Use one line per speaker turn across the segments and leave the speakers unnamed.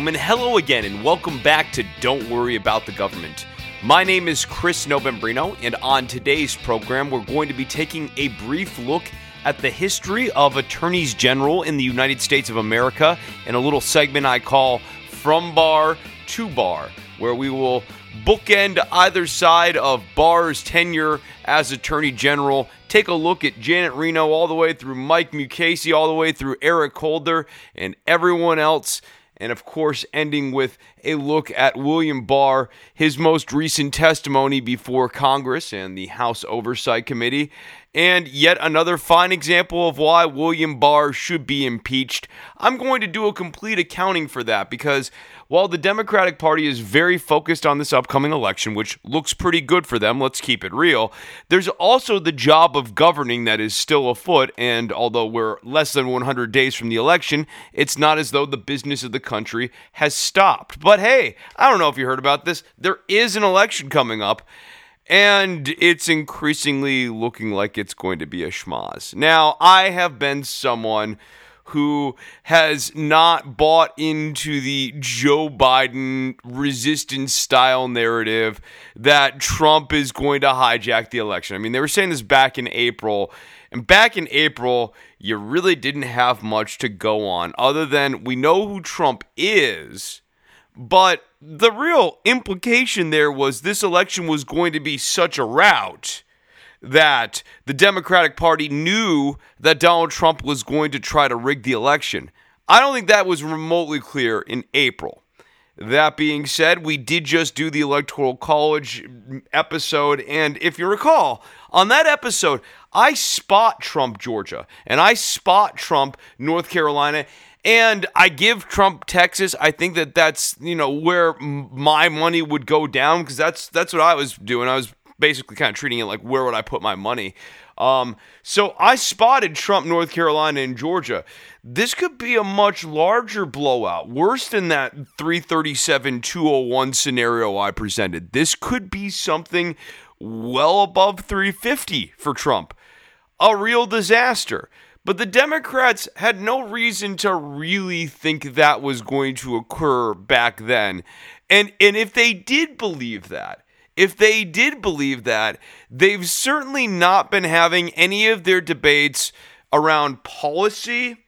and gentlemen. Hello again, and welcome back to Don't Worry About the Government. My name is Chris Novembrino, and on today's program, we're going to be taking a brief look at the history of attorneys general in the United States of America in a little segment I call From Bar to Bar, where we will bookend either side of Barr's tenure as Attorney General. Take a look at Janet Reno all the way through Mike Mukasey, all the way through Eric Holder, and everyone else. And of course, ending with a look at William Barr, his most recent testimony before Congress and the House Oversight Committee, and yet another fine example of why William Barr should be impeached. I'm going to do a complete accounting for that because while the Democratic Party is very focused on this upcoming election, which looks pretty good for them, let's keep it real, there's also the job of governing that is still afoot. And although we're less than 100 days from the election, it's not as though the business of the country has stopped. But hey, I don't know if you heard about this. There is an election coming up and it's increasingly looking like it's going to be a schmoz. Now, I have been someone who has not bought into the Joe Biden resistance style narrative that Trump is going to hijack the election. I mean, they were saying this back in April, and back in April, you really didn't have much to go on other than we know who Trump is, but the real implication there was this election was going to be such a rout that the Democratic Party knew that Donald Trump was going to try to rig the election. I don't think that was remotely clear in April. That being said, we did just do the Electoral College episode, and if you recall, on that episode, I spot Trump Georgia and I spot Trump North Carolina. And I give Trump Texas. I think that that's you know where my money would go down because that's that's what I was doing. I was basically kind of treating it like where would I put my money. Um, so I spotted Trump, North Carolina, and Georgia. This could be a much larger blowout, worse than that 337 201 scenario I presented. This could be something well above 350 for Trump. A real disaster. But the Democrats had no reason to really think that was going to occur back then. And and if they did believe that, if they did believe that, they've certainly not been having any of their debates around policy,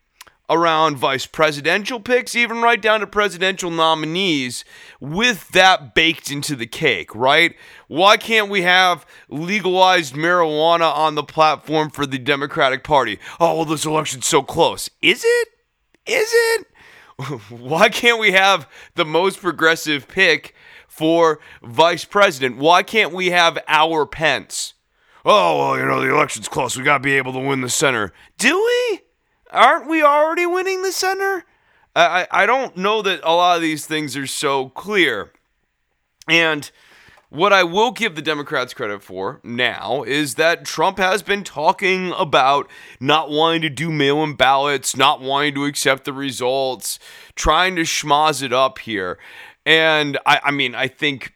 around vice presidential picks, even right down to presidential nominees, with that baked into the cake, right? Why can't we have legalized marijuana on the platform for the Democratic Party? Oh, well, this election's so close. Is it? Is it? Why can't we have the most progressive pick for vice president. Why can't we have our Pence? Oh, well, you know, the election's close. We got to be able to win the center. Do we? Aren't we already winning the center? I, I don't know that a lot of these things are so clear. And what I will give the Democrats credit for now is that Trump has been talking about not wanting to do mail in ballots, not wanting to accept the results, trying to schmoz it up here. And I, I mean, I think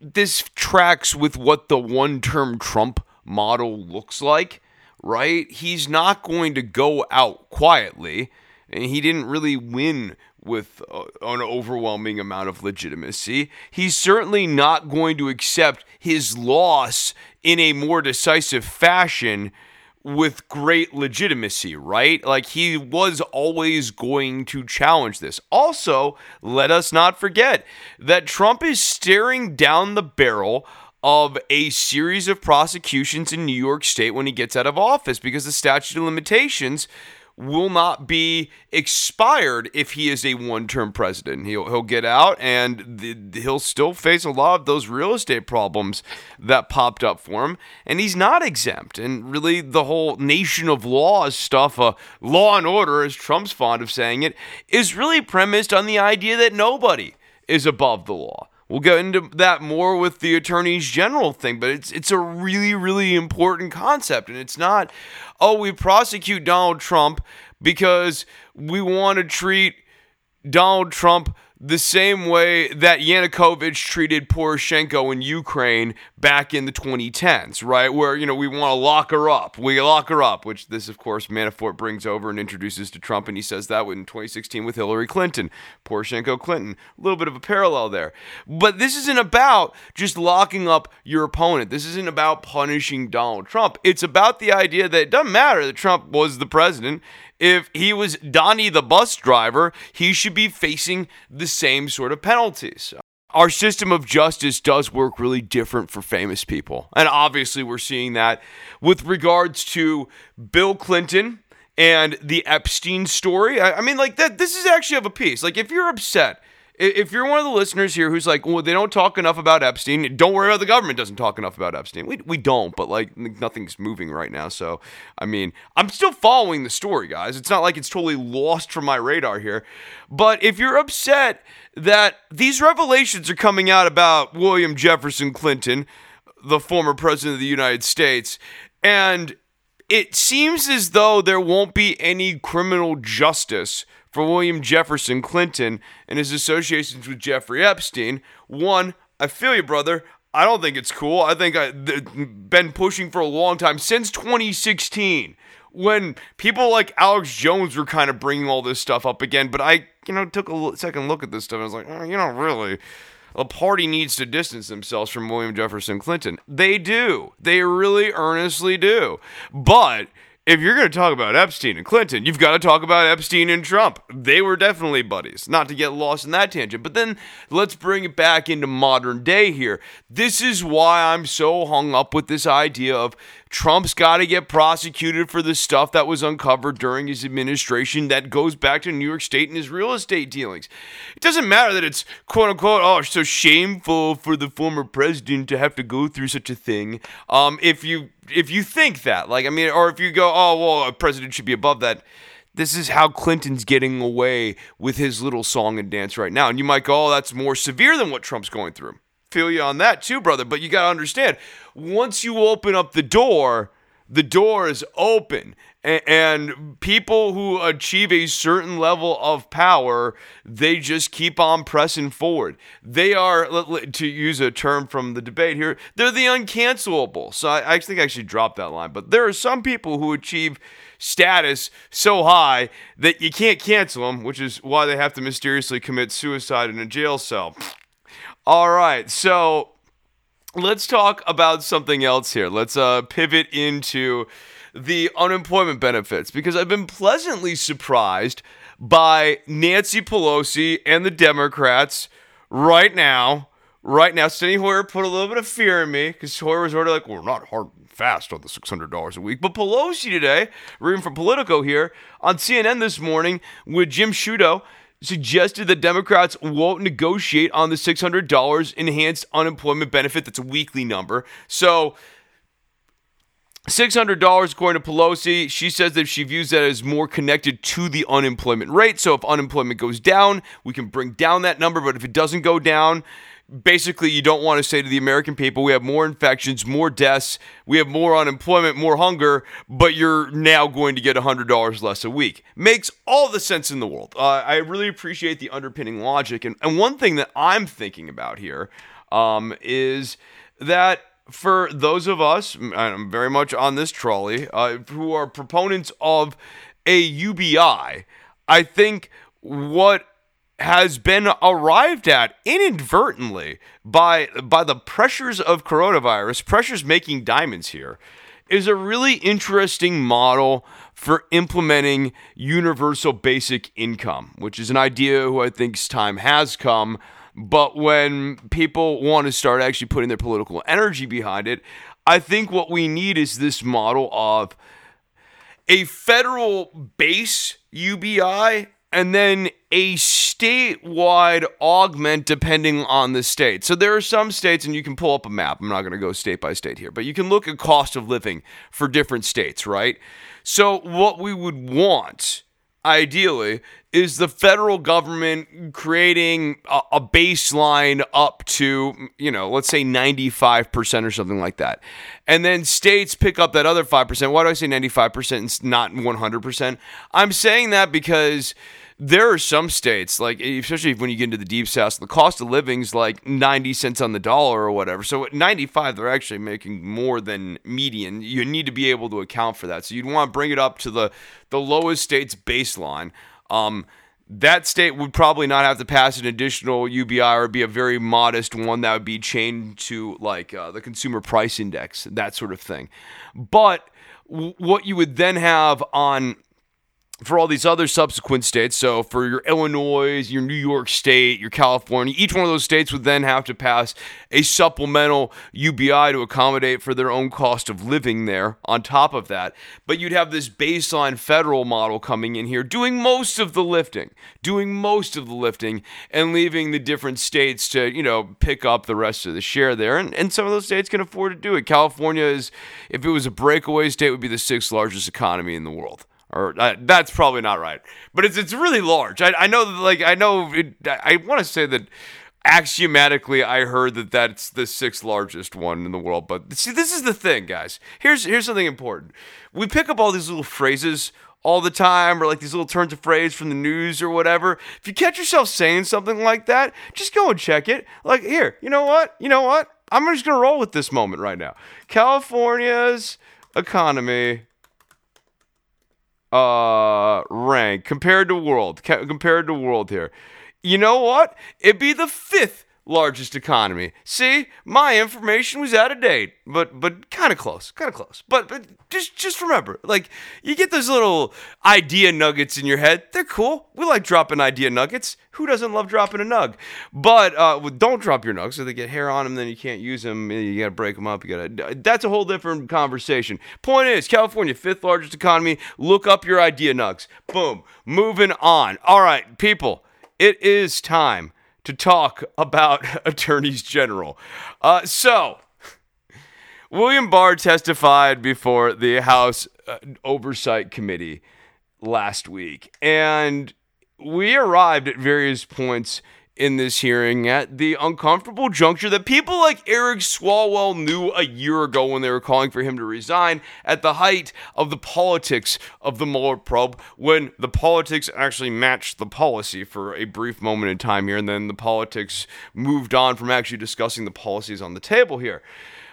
this tracks with what the one term Trump model looks like, right? He's not going to go out quietly, and he didn't really win with an overwhelming amount of legitimacy. He's certainly not going to accept his loss in a more decisive fashion with great legitimacy, right? Like he was always going to challenge this. Also, let us not forget that Trump is staring down the barrel of a series of prosecutions in New York State when he gets out of office because the statute of limitations will not be expired if he is a one-term president. He'll he'll get out and the, he'll still face a lot of those real estate problems that popped up for him, and he's not exempt. And really, the whole nation of laws stuff, uh, law and order, as Trump's fond of saying it, is really premised on the idea that nobody is above the law. We'll get into that more with the attorneys general thing, but it's it's a really really important concept and it's not oh we prosecute Donald Trump because we want to treat Donald Trump the same way that Yanukovych treated Poroshenko in Ukraine back in the 2010s, right? Where, you know, we want to lock her up. We lock her up, which this, of course, Manafort brings over and introduces to Trump. And he says that in 2016 with Hillary Clinton, Poroshenko Clinton. A little bit of a parallel there. But this isn't about just locking up your opponent. This isn't about punishing Donald Trump. It's about the idea that it doesn't matter that Trump was the president if he was Donnie the bus driver, he should be facing the same sort of penalties. Our system of justice does work really different for famous people. And obviously, we're seeing that with regards to Bill Clinton and the Epstein story. I, mean, like, that, this is actually of a piece. Like, if you're upset if you're one of the listeners here who's like, well, they don't talk enough about Epstein, don't worry about the government doesn't talk enough about Epstein. We, we don't, but like nothing's moving right now. So, I mean, I'm still following the story, guys. It's not like it's totally lost from my radar here. But if you're upset that these revelations are coming out about William Jefferson Clinton, the former president of the United States, and it seems as though there won't be any criminal justice for William Jefferson Clinton and his associations with Jeffrey Epstein. One, I feel you, brother. I don't think it's cool. I think I've been pushing for a long time since 2016 when people like Alex Jones were kind of bringing all this stuff up again. But I, you know, took a second look at this stuff and I was like, oh, you know, really. A party needs to distance themselves from William Jefferson Clinton. They do. They really earnestly do. But if you're going to talk about Epstein and Clinton, you've got to talk about Epstein and Trump. They were definitely buddies, not to get lost in that tangent. But then let's bring it back into modern day here. This is why I'm so hung up with this idea of Trump's got to get prosecuted for the stuff that was uncovered during his administration that goes back to New York State and his real estate dealings. It doesn't matter that it's quote unquote, oh, so shameful for the former president to have to go through such a thing. Um, if you if you think that, like, I mean, or if you go, oh, well, a president should be above that. This is how Clinton's getting away with his little song and dance right now. And you might go, oh, that's more severe than what Trump's going through feel you on that too, brother. But you got to understand, once you open up the door, the door is open. And people who achieve a certain level of power, they just keep on pressing forward. They are, to use a term from the debate here, they're the uncancelable. So I, think I actually dropped that line. But there are some people who achieve status so high that you can't cancel them, which is why they have to mysteriously commit suicide in a jail cell. All right, so let's talk about something else here. Let's uh, pivot into the unemployment benefits because I've been pleasantly surprised by Nancy Pelosi and the Democrats right now. Right now, Steny Hoyer put a little bit of fear in me because Hoyer was already like, well, we're not hard and fast on the $600 a week. But Pelosi today, reading from Politico here on CNN this morning with Jim Sciutto, suggested that Democrats won't negotiate on the $600 enhanced unemployment benefit. That's a weekly number. So, $600 according to Pelosi. She says that she views that as more connected to the unemployment rate. So if unemployment goes down, we can bring down that number. But if it doesn't go down, basically you don't want to say to the American people, we have more infections, more deaths, we have more unemployment, more hunger, but you're now going to get $100 less a week. Makes all the sense in the world. Uh, I really appreciate the underpinning logic. And, and one thing that I'm thinking about here um, is that for those of us, I'm very much on this trolley, uh, who are proponents of a UBI, I think what has been arrived at inadvertently by by the pressures of coronavirus, pressures making diamonds here, is a really interesting model for implementing universal basic income, which is an idea who I think's time has come. But when people want to start actually putting their political energy behind it, I think what we need is this model of a federal base UBI and then a statewide augment depending on the state. So there are some states, and you can pull up a map. I'm not going to go state by state here, but you can look at cost of living for different states, right? So what we would want, ideally, is the federal government creating a, a baseline up to, you know, let's say 95% or something like that. And then states pick up that other 5%. Why do I say 95% and not 100%? I'm saying that because there are some states, like especially when you get into the deep south, the cost of living's like 90 cents on the dollar or whatever. So at 95, they're actually making more than median. You need to be able to account for that. So you'd want to bring it up to the, the lowest state's baseline. Um, that state would probably not have to pass an additional UBI or be a very modest one that would be chained to like uh, the consumer price index, that sort of thing. But w- what you would then have on for all these other subsequent states. So for your Illinois, your New York State, your California, each one of those states would then have to pass a supplemental UBI to accommodate for their own cost of living there on top of that. But you'd have this baseline federal model coming in here doing most of the lifting, doing most of the lifting and leaving the different states to, you know, pick up the rest of the share there. And, and some of those states can afford to do it. California is, if it was a breakaway state, would be the sixth largest economy in the world or uh, that's probably not right, but it's it's really large. I, I know like I know it, I want to say that axiomatically I heard that that's the sixth largest one in the world. But see, this is the thing, guys. Here's here's something important. We pick up all these little phrases all the time or like these little turns of phrase from the news or whatever. If you catch yourself saying something like that, just go and check it. Like here, you know what? You know what? I'm just gonna roll with this moment right now. California's economy uh rank compared to world compared to world here. You know what? It'd be the fifth largest economy. See, my information was out of date, but but kind of close, kind of close. But but just just remember, like you get those little idea nuggets in your head. They're cool. We like dropping idea nuggets. Who doesn't love dropping a nug? But uh, don't drop your nugs, so they get hair on them. Then you can't use them. You gotta break them up. You gotta. That's a whole different conversation. Point is, California, fifth largest economy. Look up your idea nugs. Boom. Moving on. All right, people. It is time to talk about attorneys general. Uh, so, William Barr testified before the House uh, Oversight Committee last week, and we arrived at various points in this hearing at the uncomfortable juncture that people like Eric Swalwell knew a year ago when they were calling for him to resign at the height of the politics of the Mueller probe, when the politics actually matched the policy for a brief moment in time here, and then the politics moved on from actually discussing the policies on the table here.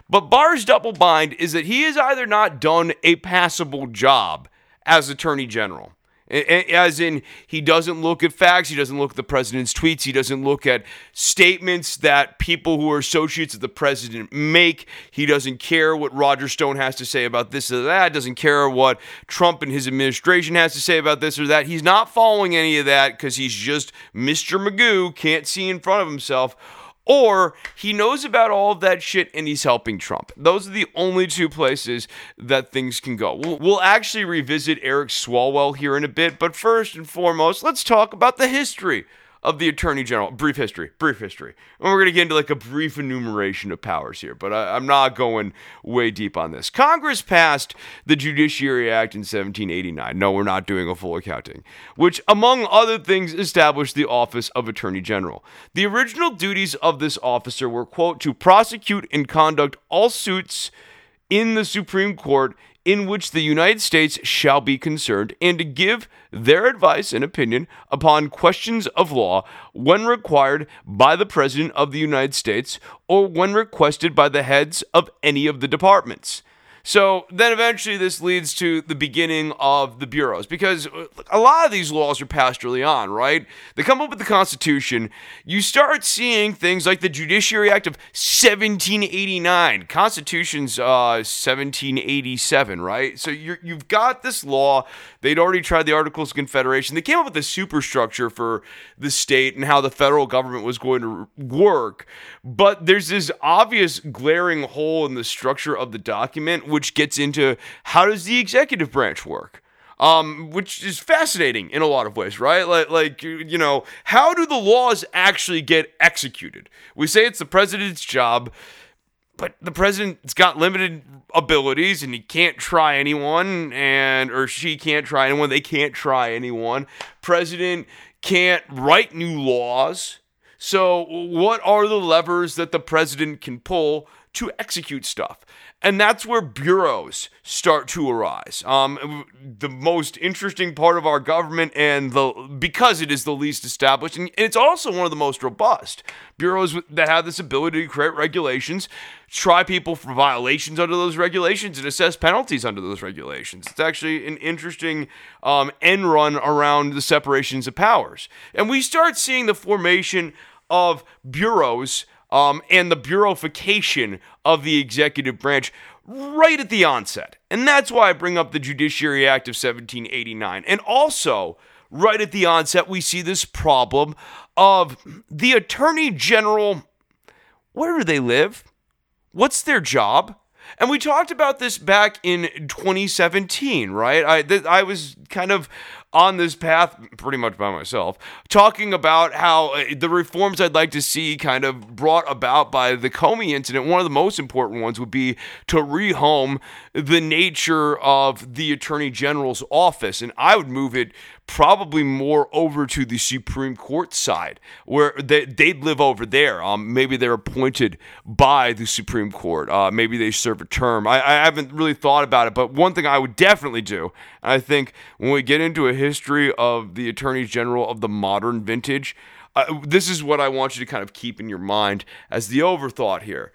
But Barr's double bind is that he has either not done a passable job as Attorney General as in, he doesn't look at facts, he doesn't look at the president's tweets, he doesn't look at statements that people who are associates of the president make. He doesn't care what Roger Stone has to say about this or that, doesn't care what Trump and his administration has to say about this or that. He's not following any of that because he's just Mr. Magoo, can't see in front of himself or he knows about all of that shit and he's helping Trump. Those are the only two places that things can go. We'll, we'll, actually revisit Eric Swalwell here in a bit, but first and foremost, let's talk about the history of the Attorney General. Brief history, brief history. And we're going to get into like a brief enumeration of powers here, but I, am not going way deep on this. Congress passed the Judiciary Act in 1789. No, we're not doing a full accounting, which, among other things, established the office of Attorney General. The original duties of this officer were, quote, to prosecute and conduct all suits in the Supreme Court in which the United States shall be concerned, and to give their advice and opinion upon questions of law when required by the President of the United States or when requested by the heads of any of the departments. So then eventually this leads to the beginning of the bureaus because a lot of these laws are passed early on, right? They come up with the Constitution. You start seeing things like the Judiciary Act of 1789, Constitution's uh, 1787, right? So you have got this law. They'd already tried the Articles of Confederation. They came up with a superstructure for the state and how the federal government was going to work. But there's this obvious glaring hole in the structure of the document which gets into how does the executive branch work? Um, which is fascinating in a lot of ways, right? Like, like, you know, how do the laws actually get executed? We say it's the president's job, but the president's got limited abilities and he can't try anyone, and or she can't try anyone. They can't try anyone. President can't write new laws. So, what are the levers that the president can pull to execute stuff. And that's where bureaus start to arise. Um, the most interesting part of our government, and the because it is the least established, and it's also one of the most robust bureaus that have this ability to create regulations, try people for violations under those regulations, and assess penalties under those regulations. It's actually an interesting um, end run around the separations of powers, and we start seeing the formation of bureaus um, and the bureauification of the executive branch right at the onset. And that's why I bring up the Judiciary Act of 1789. And also, right at the onset, we see this problem of the Attorney General. Where do they live? What's their job? And we talked about this back in 2017, right? I th- I was kind of on this path pretty much by myself, talking about how uh, the reforms I'd like to see kind of brought about by the Comey incident, one of the most important ones would be to rehome the nature of the Attorney General's office. And I would move it probably more over to the Supreme Court side, where they, they'd live over there. Um, maybe they're appointed by the Supreme Court. Uh, maybe they serve a term. I, I haven't really thought about it, but one thing I would definitely do, I think when we get into a history of the Attorney General of the modern vintage, uh, this is what I want you to kind of keep in your mind as the overthought here.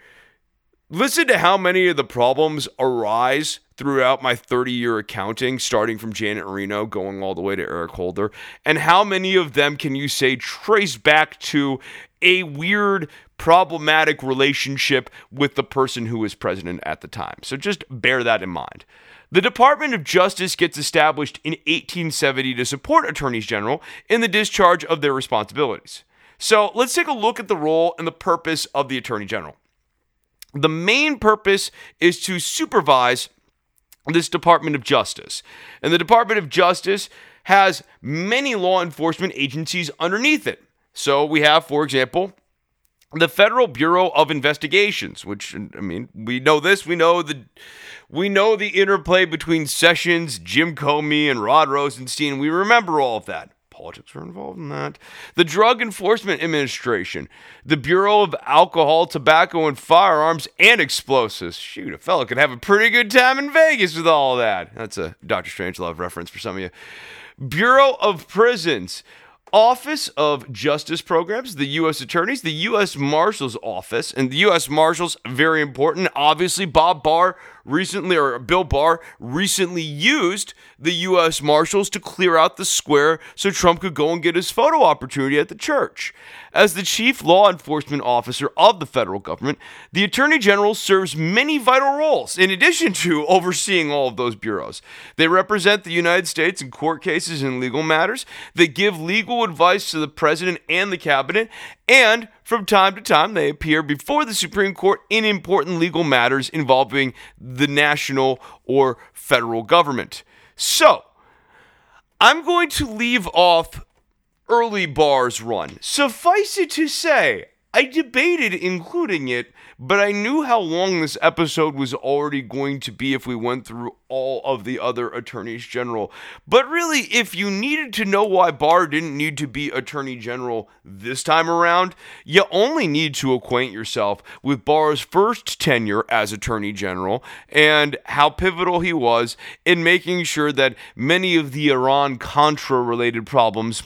Listen to how many of the problems arise throughout my 30 year accounting, starting from Janet Reno, going all the way to Eric Holder, and how many of them can you say trace back to a weird, problematic relationship with the person who was president at the time? So just bear that in mind. The Department of Justice gets established in 1870 to support attorneys general in the discharge of their responsibilities. So let's take a look at the role and the purpose of the attorney general. The main purpose is to supervise this Department of Justice. And the Department of Justice has many law enforcement agencies underneath it. So we have, for example, the Federal Bureau of Investigations, which I mean, we know this, we know the we know the interplay between Sessions, Jim Comey, and Rod Rosenstein. We remember all of that politics are involved in that. The Drug Enforcement Administration, the Bureau of Alcohol, Tobacco, and Firearms and Explosives. Shoot, a fellow could have a pretty good time in Vegas with all that. That's a Doctor Strangelove reference for some of you. Bureau of Prisons. Office of Justice Programs, the U.S. Attorneys, the U.S. Marshal's Office, and the U.S. Marshals, very important. Obviously, Bob Barr recently, or Bill Barr recently used the U.S. Marshals to clear out the square so Trump could go and get his photo opportunity at the church. As the chief law enforcement officer of the federal government, the Attorney General serves many vital roles in addition to overseeing all of those bureaus. They represent the United States in court cases and legal matters, they give legal advice to the president and the cabinet, and from time to time, they appear before the Supreme Court in important legal matters involving the national or federal government. So, I'm going to leave off early bars run. Suffice it to say, I debated including it but I knew how long this episode was already going to be if we went through all of the other attorneys general. But really, if you needed to know why Barr didn't need to be attorney general this time around, you only need to acquaint yourself with Barr's first tenure as attorney general and how pivotal he was in making sure that many of the Iran Contra related problems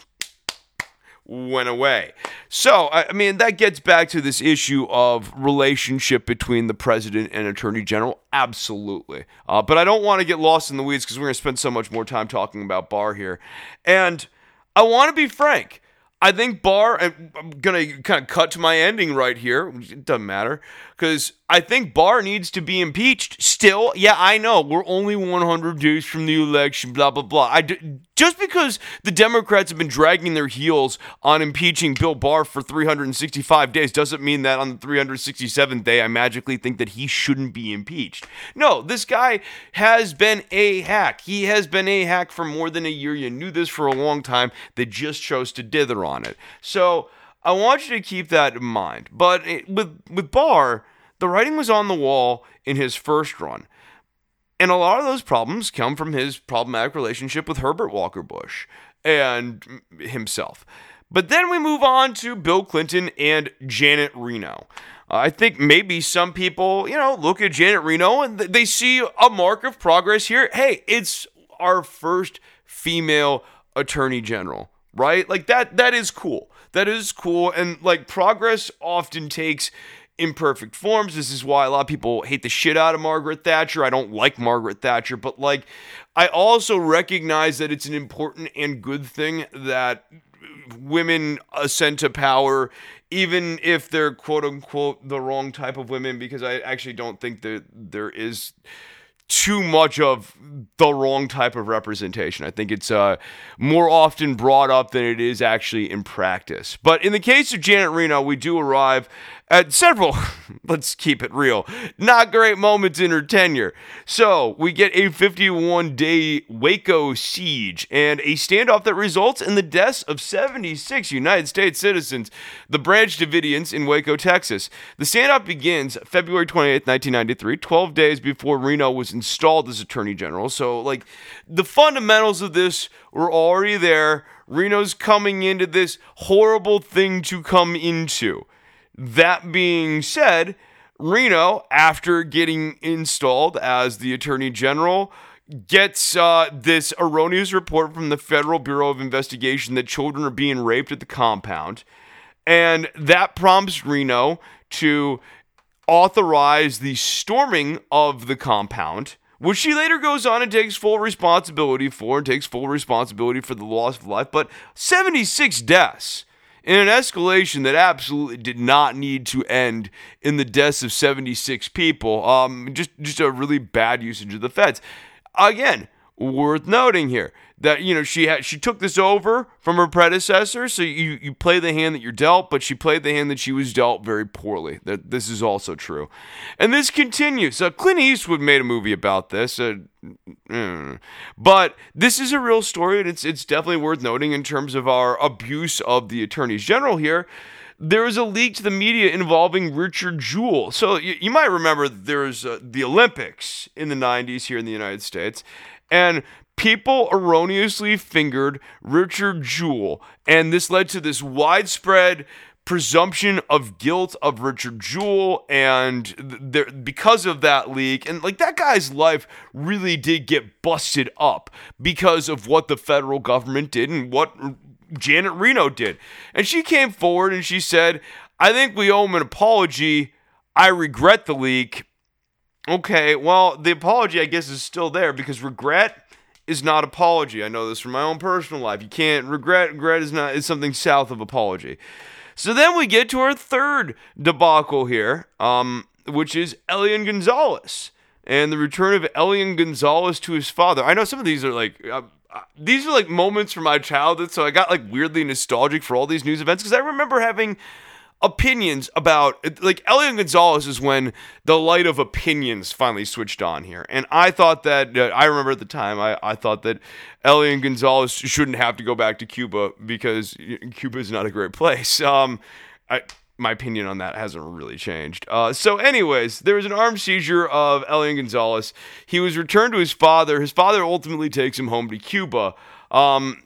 went away. So, I mean, that gets back to this issue of relationship between the president and attorney general. Absolutely. Uh, but I don't want to get lost in the weeds because we're going to spend so much more time talking about Barr here. And I want to be frank. I think Barr, I'm going to kind of cut to my ending right here. It doesn't matter because I think Barr needs to be impeached still. Yeah, I know we're only 100 days from the election, blah, blah, blah. I, just because the Democrats have been dragging their heels on impeaching Bill Barr for 365 days doesn't mean that on the 367th day I magically think that he shouldn't be impeached. No, this guy has been a hack. He has been a hack for more than a year. You knew this for a long time. They just chose to dither on it. So I want you to keep that in mind. But with, with Barr, the writing was on the wall in his first run. And a lot of those problems come from his problematic relationship with Herbert Walker Bush and himself. But then we move on to Bill Clinton and Janet Reno. I think maybe some people, you know, look at Janet Reno and they see a mark of progress here. Hey, it's our first female attorney general, right? Like that that is cool. That is cool and like progress often takes imperfect forms. This is why a lot of people hate the shit out of Margaret Thatcher. I don't like Margaret Thatcher, but like I also recognize that it's an important and good thing that women ascend to power even if they're quote unquote the wrong type of women because I actually don't think that there is too much of the wrong type of representation. I think it's uh, more often brought up than it is actually in practice. But in the case of Janet Reno, we do arrive at several, let's keep it real, not great moments in her tenure. So we get a 51 day Waco siege and a standoff that results in the deaths of 76 United States citizens, the Branch Davidians in Waco, Texas. The standoff begins February 28, 1993, 12 days before Reno was installed as Attorney General. So, like, the fundamentals of this were already there. Reno's coming into this horrible thing to come into. That being said, Reno, after getting installed as the Attorney General, gets uh, this erroneous report from the Federal Bureau of Investigation that children are being raped at the compound. And that prompts Reno to authorize the storming of the compound, which she later goes on and takes full responsibility for and takes full responsibility for the loss of life. But 76 deaths in an escalation that absolutely did not need to end in the deaths of 76 people. Um, just just a really bad usage of the feds. Again, worth noting here that you know she had she took this over from her predecessor so you you play the hand that you're dealt but she played the hand that she was dealt very poorly. That this is also true. And this continues. Uh, clint eastwood made a movie about this uh, mm, but this is a real story and it's it's definitely worth noting in terms of our abuse of the attorneys general here. There was a leak to the media involving Richard Jewell. So you, you might remember there's uh, the Olympics in the 90s here in the United States, and people erroneously fingered Richard Jewell, and this led to this widespread presumption of guilt of Richard Jewell, and there because of that leak, and like that guy's life really did get busted up because of what the federal government did and what Janet Reno did. And she came forward and she said, I think we owe him an apology. I regret the leak. Okay, well, the apology, I guess, is still there because regret is not apology. I know this from my own personal life. You can't regret. Regret is not is something south of apology. So then we get to our third debacle here, um, which is Elian Gonzalez and the return of Elian Gonzalez to his father. I know some of these are like. Uh, uh these are like moments from my childhood, so I got like weirdly nostalgic for all these news events because I remember having opinions about like Elian Gonzalez is when the light of opinions finally switched on here. And I thought that uh, I remember at the time I, I thought that Elian Gonzalez shouldn't have to go back to Cuba because Cuba is not a great place. Um, I, my opinion on that hasn't really changed. Uh, so, anyways, there was an armed seizure of Elian Gonzalez. He was returned to his father. His father ultimately takes him home to Cuba. Um,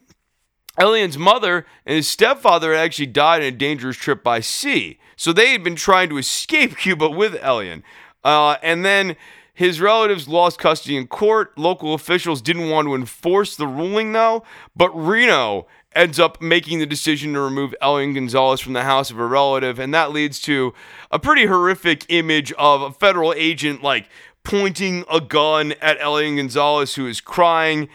Elian's mother and his stepfather had actually died in a dangerous trip by sea. So they had been trying to escape Cuba with Elian. Uh, and then his relatives lost custody in court. Local officials didn't want to enforce the ruling, though. But Reno ends up making the decision to remove Elian Gonzalez from the house of a relative. And that leads to a pretty horrific image of a federal agent, like, pointing a gun at Elian Gonzalez, who is crying.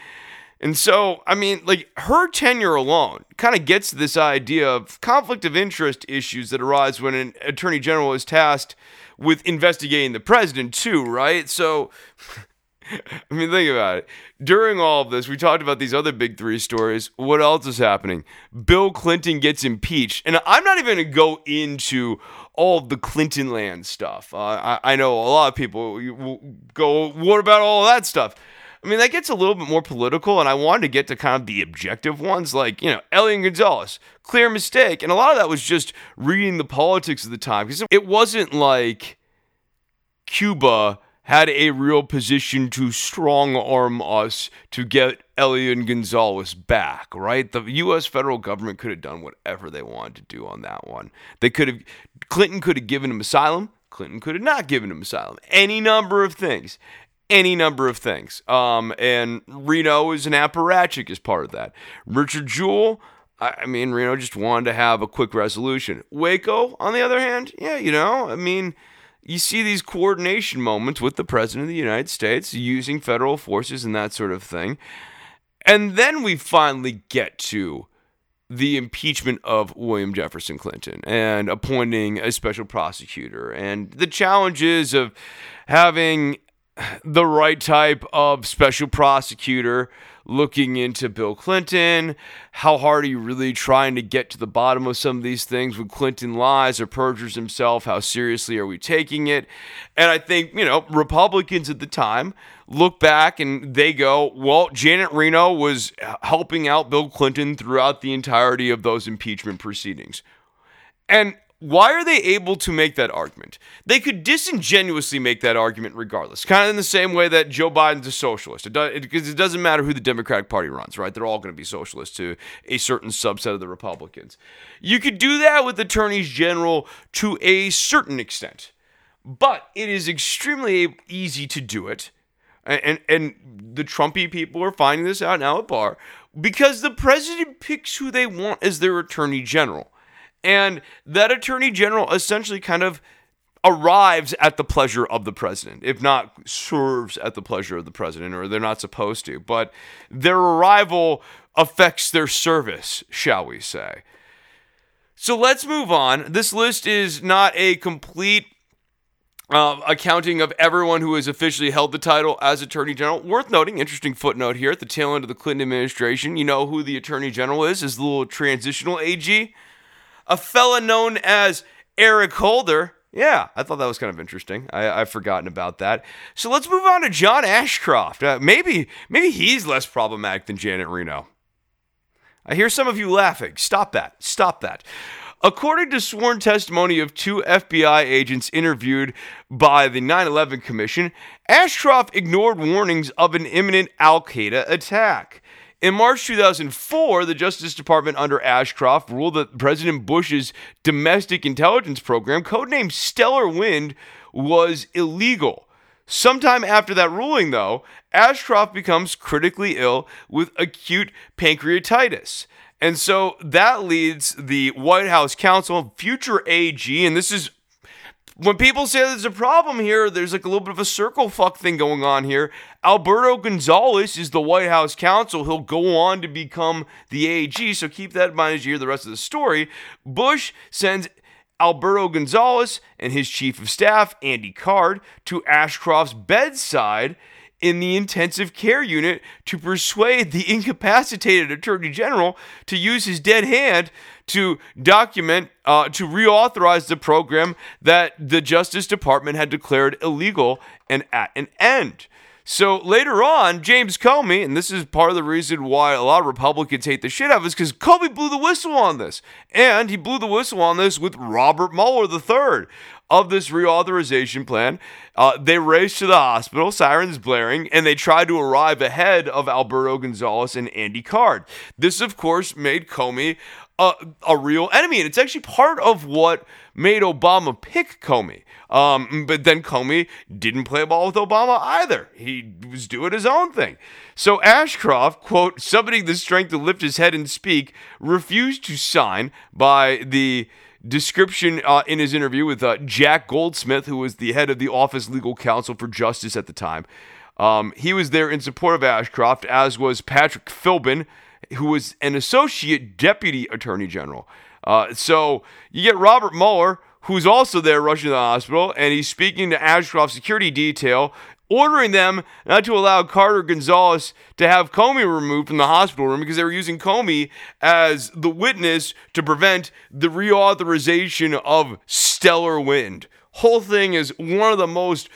And so, I mean, like her tenure alone kind of gets this idea of conflict of interest issues that arise when an attorney general is tasked with investigating the president, too, right? So, I mean, think about it. During all of this, we talked about these other big three stories. What else is happening? Bill Clinton gets impeached. And I'm not even going to go into all the Clinton land stuff. Uh, I, I know a lot of people will go, what about all that stuff? I mean, that gets a little bit more political, and I wanted to get to kind of the objective ones, like, you know, Elian Gonzalez, clear mistake. And a lot of that was just reading the politics of the time, because it wasn't like Cuba had a real position to strong arm us to get Elian Gonzalez back, right? The U.S. federal government could have done whatever they wanted to do on that one. They could have Clinton could have given him asylum. Clinton could have not given him asylum. Any number of things. Any number of things. Um, and Reno is an apparatchik as part of that. Richard Jewell, I mean, Reno just wanted to have a quick resolution. Waco, on the other hand, yeah, you know, I mean, you see these coordination moments with the President of the United States using federal forces and that sort of thing. And then we finally get to the impeachment of William Jefferson Clinton and appointing a special prosecutor and the challenges of having the right type of special prosecutor looking into Bill Clinton. How hard are you really trying to get to the bottom of some of these things when Clinton lies or perjures himself? How seriously are we taking it? And I think, you know, Republicans at the time look back and they go, well, Janet Reno was helping out Bill Clinton throughout the entirety of those impeachment proceedings. And why are they able to make that argument? They could disingenuously make that argument regardless, kind of in the same way that Joe Biden's a socialist. It, does, it, it doesn't matter who the Democratic Party runs, right? They're all going to be socialists to a certain subset of the Republicans. You could do that with attorneys general to a certain extent, but it is extremely easy to do it. And, and, and the Trumpy people are finding this out now at Barr because the president picks who they want as their attorney general. And that attorney general essentially kind of arrives at the pleasure of the president, if not serves at the pleasure of the president, or they're not supposed to. But their arrival affects their service, shall we say. So let's move on. This list is not a complete uh, accounting of everyone who has officially held the title as Attorney General. Worth noting, interesting footnote here at the tail end of the Clinton administration. You know who the Attorney General is, is the little transitional AG a fella known as Eric Holder. Yeah, I thought that was kind of interesting. I, have forgotten about that. So let's move on to John Ashcroft. Uh, maybe, maybe he's less problematic than Janet Reno. I hear some of you laughing. Stop that. Stop that. According to sworn testimony of two FBI agents interviewed by the 9 11 Commission, Ashcroft ignored warnings of an imminent Al Qaeda attack. In March 2004, the Justice Department under Ashcroft ruled that President Bush's domestic intelligence program, codenamed Stellar Wind, was illegal. Sometime after that ruling, though, Ashcroft becomes critically ill with acute pancreatitis. And so that leads the White House counsel, future AG, and this is when people say there's a problem here, there's like a little bit of a circle fuck thing going on here. Alberto Gonzales is the White House counsel. He'll go on to become the AG, so keep that in mind as you hear the rest of the story. Bush sends Alberto Gonzales and his chief of staff, Andy Card, to Ashcroft's bedside in the intensive care unit to persuade the incapacitated attorney general to use his dead hand to document, uh, to reauthorize the program that the Justice Department had declared illegal and at an end. So later on, James Comey, and this is part of the reason why a lot of Republicans hate the shit out of us, because Comey blew the whistle on this. And he blew the whistle on this with Robert Mueller III of this reauthorization plan. Uh, they raced to the hospital, sirens blaring, and they tried to arrive ahead of Alberto Gonzales and Andy Card. This, of course, made Comey a, a real enemy. And it's actually part of what made Obama pick Comey. Um, but then Comey didn't play ball with Obama either. He was doing his own thing. So Ashcroft, quote, summoning the strength to lift his head and speak, refused to sign by the description uh, in his interview with uh, Jack Goldsmith, who was the head of the Office Legal Counsel for Justice at the time. Um, he was there in support of Ashcroft, as was Patrick Philbin, who was an associate deputy attorney general. Uh, so you get Robert Mueller, who's also there rushing to the hospital, and he's speaking to Ashcroft's security detail, ordering them not to allow Carter Gonzalez to have Comey removed from the hospital room because they were using Comey as the witness to prevent the reauthorization of Stellar Wind. Whole thing is one of the most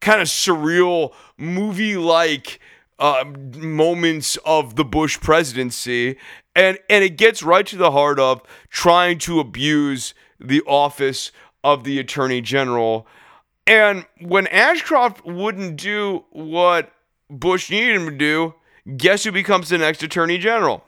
kind of surreal movie like uh, moments of the Bush presidency, and and it gets right to the heart of trying to abuse the office of the attorney general. And when Ashcroft wouldn't do what Bush needed him to do, guess who becomes the next attorney general?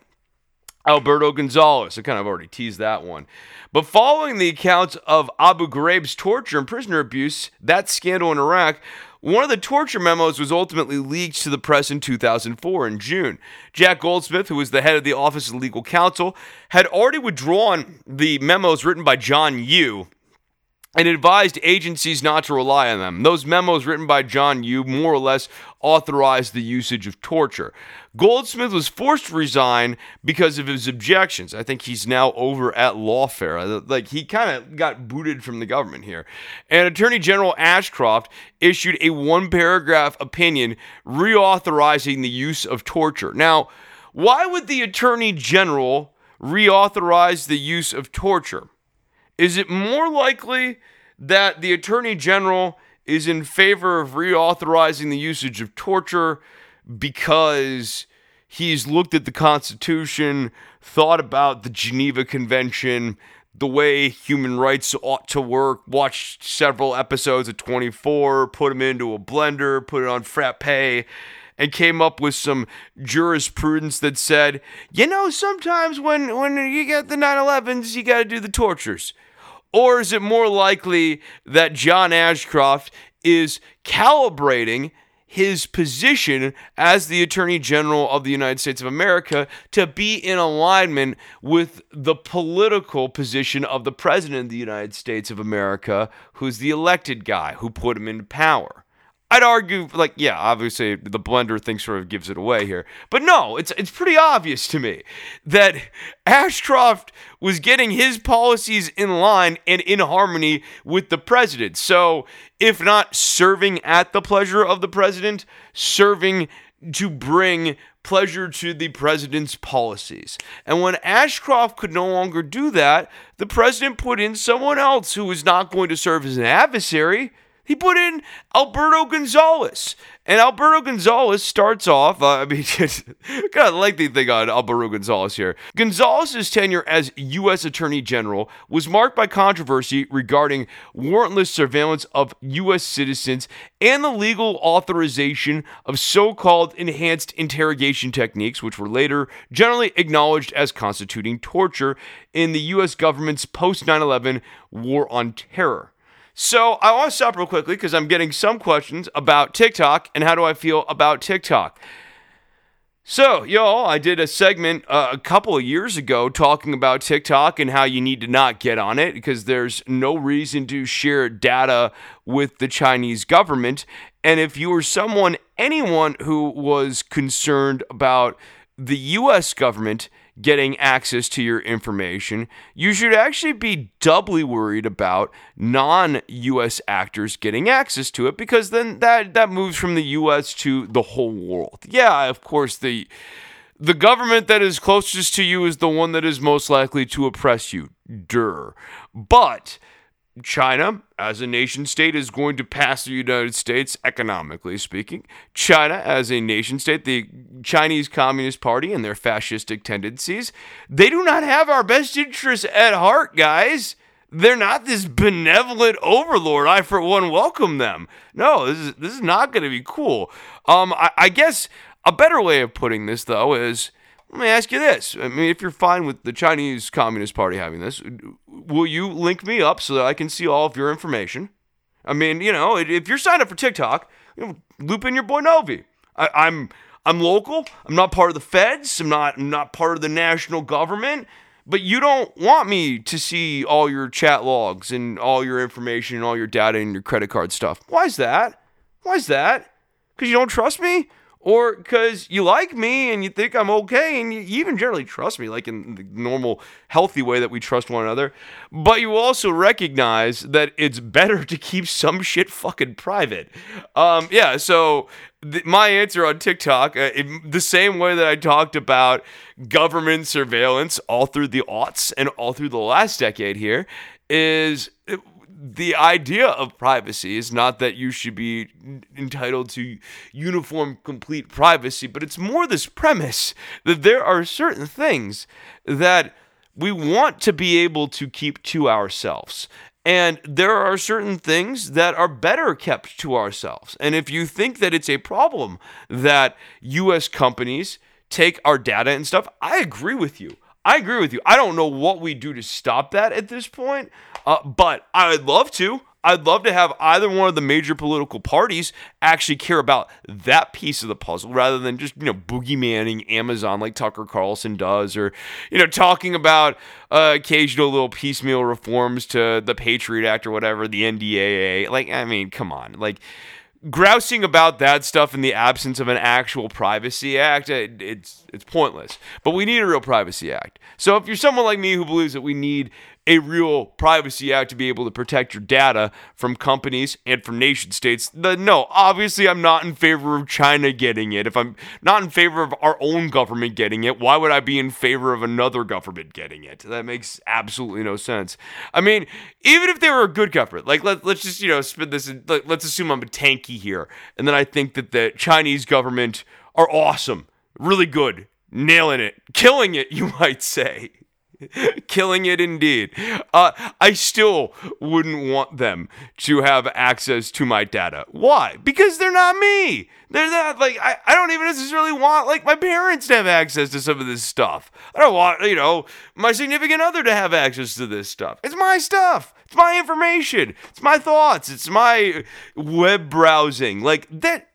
Alberto Gonzales. I kind of already teased that one. But following the accounts of Abu Ghraib's torture and prisoner abuse, that scandal in Iraq, one of the torture memos was ultimately leaked to the press in 2004 in June. Jack Goldsmith, who was the head of the Office of Legal Counsel, had already withdrawn the memos written by John Yoo and advised agencies not to rely on them. Those memos written by John Yoo more or less authorized the usage of torture. Goldsmith was forced to resign because of his objections. I think he's now over at lawfare. Uh, like he kind of got booted from the government here. And Attorney General Ashcroft issued a one paragraph opinion reauthorizing the use of torture. Now, why would the Attorney General reauthorize the use of torture? Is it more likely that the Attorney General is in favor of reauthorizing the usage of torture because he's looked at the Constitution, thought about the Geneva Convention, the way human rights ought to work, watched several episodes of 24, put them into a blender, put it on frappe, and came up with some jurisprudence that said, you know, sometimes when, when you get the 9 11s, you got to do the tortures. Or is it more likely that John Ashcroft is calibrating his position as the Attorney General of the United States of America to be in alignment with the political position of the President of the United States of America, who's the elected guy who put him into power? I'd argue, like, yeah, obviously the blender thing sort of gives it away here, but no, it's it's pretty obvious to me that Ashcroft was getting his policies in line and in harmony with the president. So, if not serving at the pleasure of the president, serving to bring pleasure to the president's policies. And when Ashcroft could no longer do that, the president put in someone else who was not going to serve as an adversary he put in Alberto Gonzales. And Alberto Gonzales starts off, uh, I mean, kind of lengthy thing on Alberto Gonzales here. Gonzales' tenure as U.S. Attorney General was marked by controversy regarding warrantless surveillance of U.S. citizens and the legal authorization of so called enhanced interrogation techniques, which were later generally acknowledged as constituting torture in the U.S. government's post 9 11 war on terror. So I want to stop real quickly because I'm getting some questions about TikTok and how do I feel about TikTok. So, y'all, I did a segment uh, a couple of years ago talking about TikTok and how you need to not get on it because there's no reason to share data with the Chinese government. And if you were someone, anyone who was concerned about the US government getting access to your information, you should actually be doubly worried about non-US actors getting access to it because then that that moves from the US to the whole world. Yeah, of course the the government that is closest to you is the one that is most likely to oppress you. Dur. But China, as a nation state, is going to pass the United States, economically speaking. China, as a nation state, the Chinese Communist Party and their fascistic tendencies, they do not have our best interests at heart, guys. They're not this benevolent overlord. I, for one, welcome them. No, this is this is not going to be cool. Um, I, I guess a better way of putting this, though, is let me ask you this. I mean, if you're fine with the Chinese Communist Party having this, will you link me up so that I can see all of your information? I mean, you know, if you're signed up for TikTok, you know, loop in your boy Novi. I, am I'm, I'm local. I'm not part of the feds. I'm not I'm not part of the national government. But you don't want me to see all your chat logs and all your information and all your data and your credit card stuff. Why is that? Why is that? Because you don't trust me? Or because you like me and you think I'm okay and you even generally trust me, like in the normal, healthy way that we trust one another. But you also recognize that it's better to keep some shit fucking private. Um, yeah, so th- my answer on TikTok, uh, the same way that I talked about government surveillance all through the aughts and all through the last decade here, is the idea of privacy is not that you should be entitled to uniform, complete privacy, but it's more this premise that there are certain things that we want to be able to keep to ourselves. And there are certain things that are better kept to ourselves. And if you think that it's a problem that US companies take our data and stuff, I agree with you. I agree with you. I don't know what we do to stop that at this point, uh, but I would love to. I'd love to have either one of the major political parties actually care about that piece of the puzzle rather than just, you know, boogeymanning Amazon like Tucker Carlson does or, you know, talking about uh, occasional little piecemeal reforms to the Patriot Act or whatever, the NDAA. Like, I mean, come on. Like, grousing about that stuff in the absence of an actual privacy act it, it's it's pointless but we need a real privacy act so if you're someone like me who believes that we need a real privacy act to be able to protect your data from companies and from nation states. The, no, obviously, I'm not in favor of China getting it. If I'm not in favor of our own government getting it, why would I be in favor of another government getting it? That makes absolutely no sense. I mean, even if they were a good government, like let, let's just, you know, spin this, in, let, let's assume I'm a tanky here, and then I think that the Chinese government are awesome, really good, nailing it, killing it, you might say. Killing it indeed. Uh, I still wouldn't want them to have access to my data. Why? Because they're not me. They're not like I, I don't even necessarily want like my parents to have access to some of this stuff. I don't want, you know, my significant other to have access to this stuff. It's my stuff. It's my information. It's my thoughts. It's my web browsing. Like that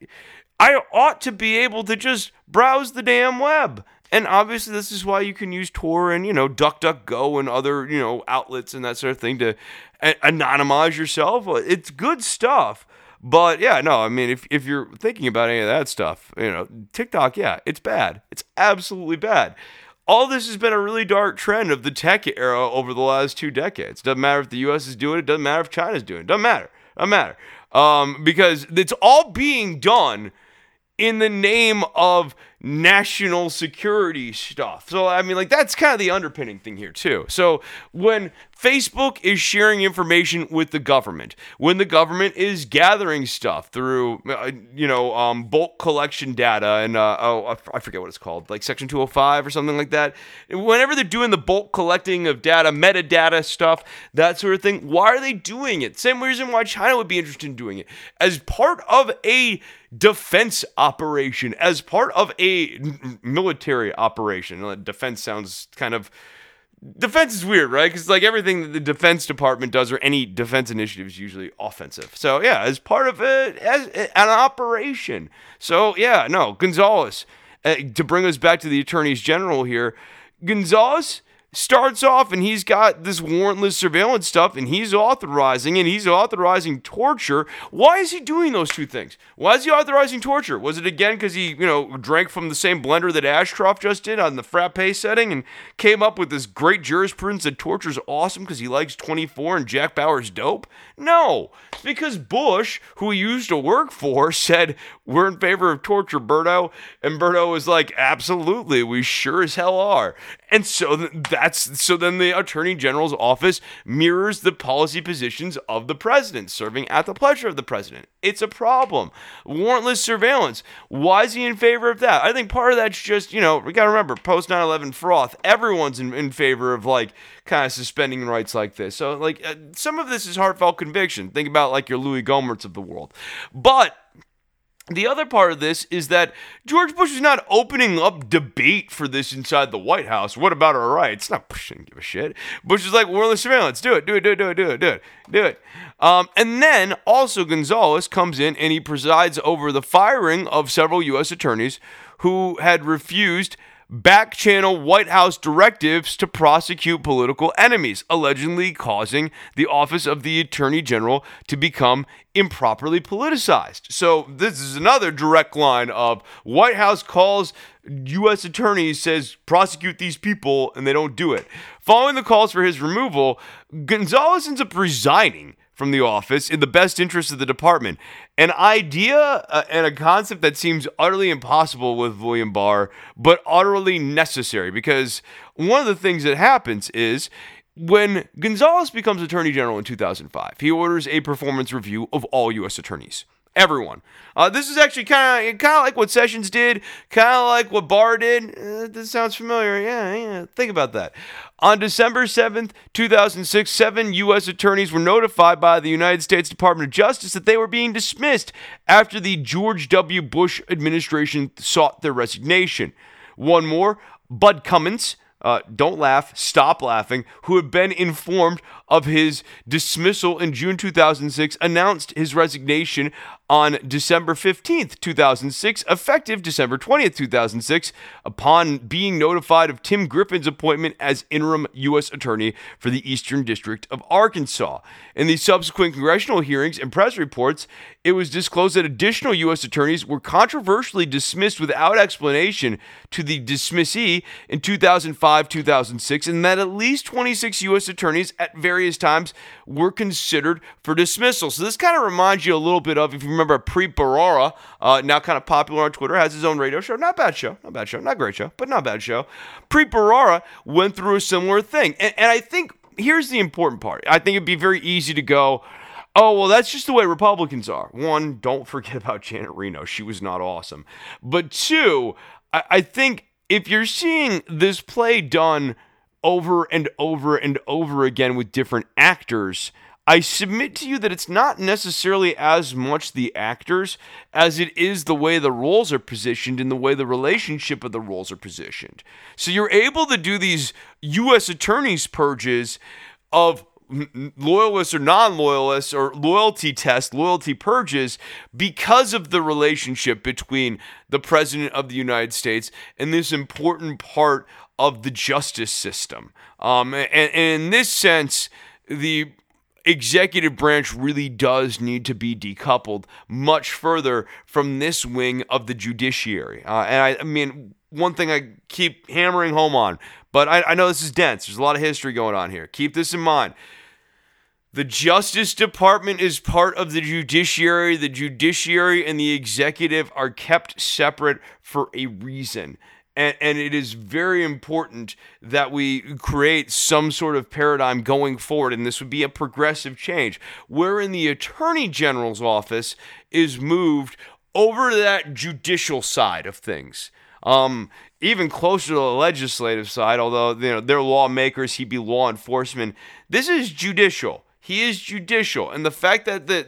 I ought to be able to just browse the damn web. And obviously, this is why you can use Tor and, you know, DuckDuckGo and other, you know, outlets and that sort of thing to anonymize yourself. It's good stuff. But yeah, no, I mean, if, if you're thinking about any of that stuff, you know, TikTok, yeah, it's bad. It's absolutely bad. All this has been a really dark trend of the tech era over the last two decades. Doesn't matter if the US is doing it, doesn't matter if China's doing it, doesn't matter. Doesn't matter. Um, because it's all being done in the name of national security stuff. So, I mean, like, that's kind of the underpinning thing here, too. So, when Facebook is sharing information with the government, when the government is gathering stuff through, uh, you know, um, bulk collection data and, uh, oh, I forget what it's called, like Section 205 or something like that. Whenever they're doing the bulk collecting of data, metadata stuff, that sort of thing, why are they doing it? Same reason why China would be interested in doing it. As part of a defense operation, as part of a military operation. Defense sounds kind of defense is weird, right? Because like everything that the Defense Department does or any defense initiative is usually offensive. So yeah, as part of it, as an operation. So yeah, no, Gonzales. Uh, to bring us back to the attorneys general here, Gonzales starts off and he's got this warrantless surveillance stuff and he's authorizing and he's authorizing torture. Why is he doing those two things? Why is he authorizing torture? Was it again because he, you know, drank from the same blender that Ashcroft just did on the frappe setting and came up with this great jurisprudence that torture's awesome because he likes 24 and Jack Bauer's dope? No, it's because Bush, who he used to work for, said, We're in favor of torture, Berto. And Berto was like, Absolutely, we sure as hell are. And so that's so then the attorney general's office mirrors the policy positions of the president, serving at the pleasure of the president. It's a problem. Warrantless surveillance. Why is he in favor of that? I think part of that's just, you know, we got to remember post 9 11 froth, everyone's in, in favor of like kind of suspending rights like this. So, like, uh, some of this is heartfelt conviction. Think about like your Louis Gohmerts of the world. But the other part of this is that George Bush is not opening up debate for this inside the White House. What about our rights? Not Bush didn't give a shit. Bush is like, we're the surveillance. Do it, do it, do it, do it, do it, do it, do it. Um, and then also Gonzales comes in and he presides over the firing of several U.S. attorneys who had refused back channel White House directives to prosecute political enemies, allegedly causing the office of the Attorney General to become improperly politicized. So, this is another direct line of White House calls U.S. attorneys, says prosecute these people, and they don't do it. Following the calls for his removal, Gonzales ends up resigning from the office in the best interest of the department. An idea uh, and a concept that seems utterly impossible with William Barr, but utterly necessary because one of the things that happens is when Gonzales becomes Attorney General in 2005, he orders a performance review of all U.S. attorneys everyone. Uh, this is actually kind of kind of like what Sessions did, kind of like what Barr did. Uh, this sounds familiar. Yeah, yeah. Think about that. On December 7th, 2006, seven U.S. attorneys were notified by the United States Department of Justice that they were being dismissed after the George W. Bush administration sought their resignation. One more, Bud Cummins, uh, don't laugh, stop laughing, who had been informed of his dismissal in June 2006, announced his resignation on December 15th, 2006, effective December 20th, 2006, upon being notified of Tim Griffin's appointment as interim U.S. Attorney for the Eastern District of Arkansas. In the subsequent congressional hearings and press reports, it was disclosed that additional U.S. attorneys were controversially dismissed without explanation to the dismissee in 2005 2006, and that at least 26 U.S. attorneys at various times were considered for dismissal. So, this kind of reminds you a little bit of, if you remember, Preet Bharara, uh, now kind of popular on Twitter, has his own radio show. Not bad show, not bad show, not great show, but not bad show. Preet Bharara went through a similar thing. And, and I think here's the important part. I think it'd be very easy to go, Oh, well, that's just the way Republicans are. One, don't forget about Janet Reno. She was not awesome. But two, I, I think if you're seeing this play done over and over and over again with different actors, I submit to you that it's not necessarily as much the actors as it is the way the roles are positioned and the way the relationship of the roles are positioned. So you're able to do these U.S. attorneys purges of loyalists or non-loyalists or loyalty tests, loyalty purges because of the relationship between the president of the United States and this important part of the justice system. Um, and, and in this sense, the executive branch really does need to be decoupled much further from this wing of the judiciary. Uh, and I, I mean, one thing I keep hammering home on, but I, I know this is dense. There's a lot of history going on here. Keep this in mind. The Justice Department is part of the judiciary. The judiciary and the executive are kept separate for a reason. And, and, it is very important that we create some sort of paradigm going forward. And this would be a progressive change, wherein the Attorney General's office is moved over to that judicial side of things. Um, even closer to the legislative side, although you know they're lawmakers, he'd be law enforcement. This is judicial. He is judicial. And the fact that the,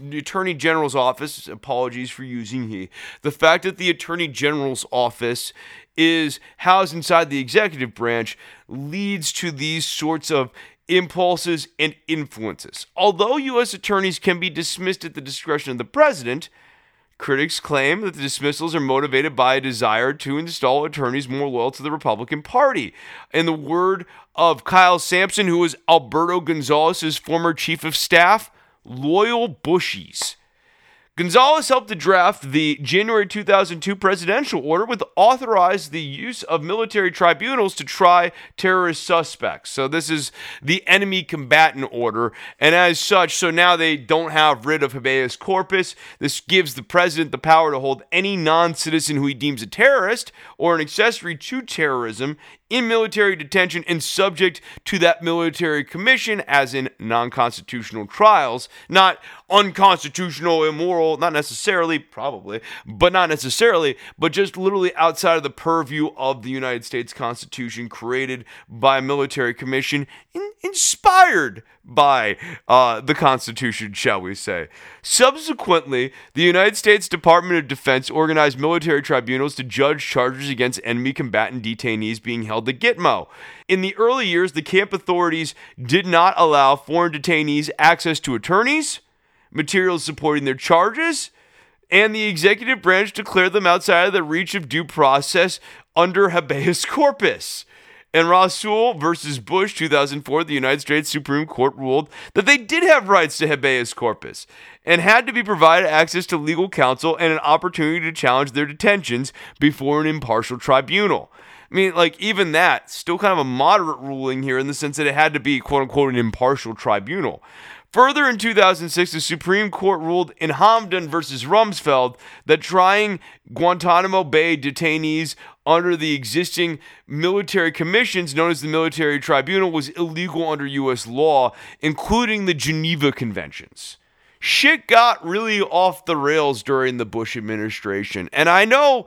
the Attorney General's office, apologies for using he, the fact that the Attorney General's office is housed inside the executive branch leads to these sorts of impulses and influences. Although U.S. attorneys can be dismissed at the discretion of the president, Critics claim that the dismissals are motivated by a desire to install attorneys more loyal to the Republican Party. In the word of Kyle Sampson, who was Alberto Gonzales' former chief of staff, loyal Bushies. Gonzales helped to draft the January 2002 presidential order, which authorized the use of military tribunals to try terrorist suspects. So, this is the enemy combatant order. And as such, so now they don't have writ of habeas corpus. This gives the president the power to hold any non citizen who he deems a terrorist or an accessory to terrorism in military detention and subject to that military commission, as in non constitutional trials, not unconstitutional, immoral, not necessarily, probably, but not necessarily, but just literally outside of the purview of the United States Constitution created by a military commission in, inspired by uh, the Constitution, shall we say. Subsequently, the United States Department of Defense organized military tribunals to judge charges against enemy combatant detainees being held at Gitmo. In the early years, the camp authorities did not allow foreign detainees access to attorneys, materials supporting their charges, and the executive branch declared them outside of the reach of due process under habeas corpus. In Rasul versus Bush 2004, the United States Supreme Court ruled that they did have rights to habeas corpus and had to be provided access to legal counsel and an opportunity to challenge their detentions before an impartial tribunal. I mean, like, even that, still kind of a moderate ruling here in the sense that it had to be, quote unquote, an impartial tribunal. Further, in 2006, the Supreme Court ruled in Hamdan versus Rumsfeld that trying Guantanamo Bay detainees under the existing military commissions known as the Military Tribunal was illegal under U.S. law, including the Geneva Conventions. Shit got really off the rails during the Bush administration. And I know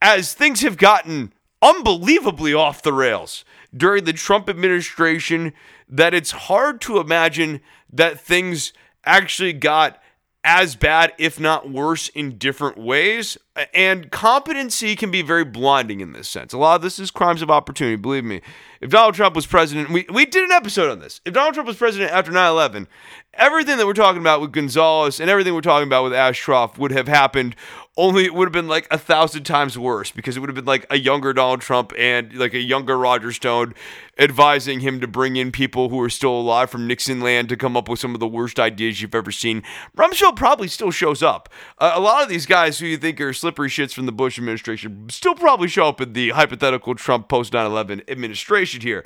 as things have gotten unbelievably off the rails during the Trump administration, that it's hard to imagine that things actually got as bad, if not worse, in different ways. And competency can be very blinding in this sense. A lot of this is crimes of opportunity, believe me. If Donald Trump was president, we, we did an episode on this. If Donald Trump was president after 9 11, everything that we're talking about with Gonzales and everything we're talking about with Ashcroft would have happened only it would have been like a thousand times worse because it would have been like a younger Donald Trump and like a younger Roger Stone advising him to bring in people who are still alive from Nixon land to come up with some of the worst ideas you've ever seen. Rumsfeld probably still shows up. Uh, a lot of these guys who you think are slippery shits from the Bush administration still probably show up in the hypothetical Trump post 9 11 administration here.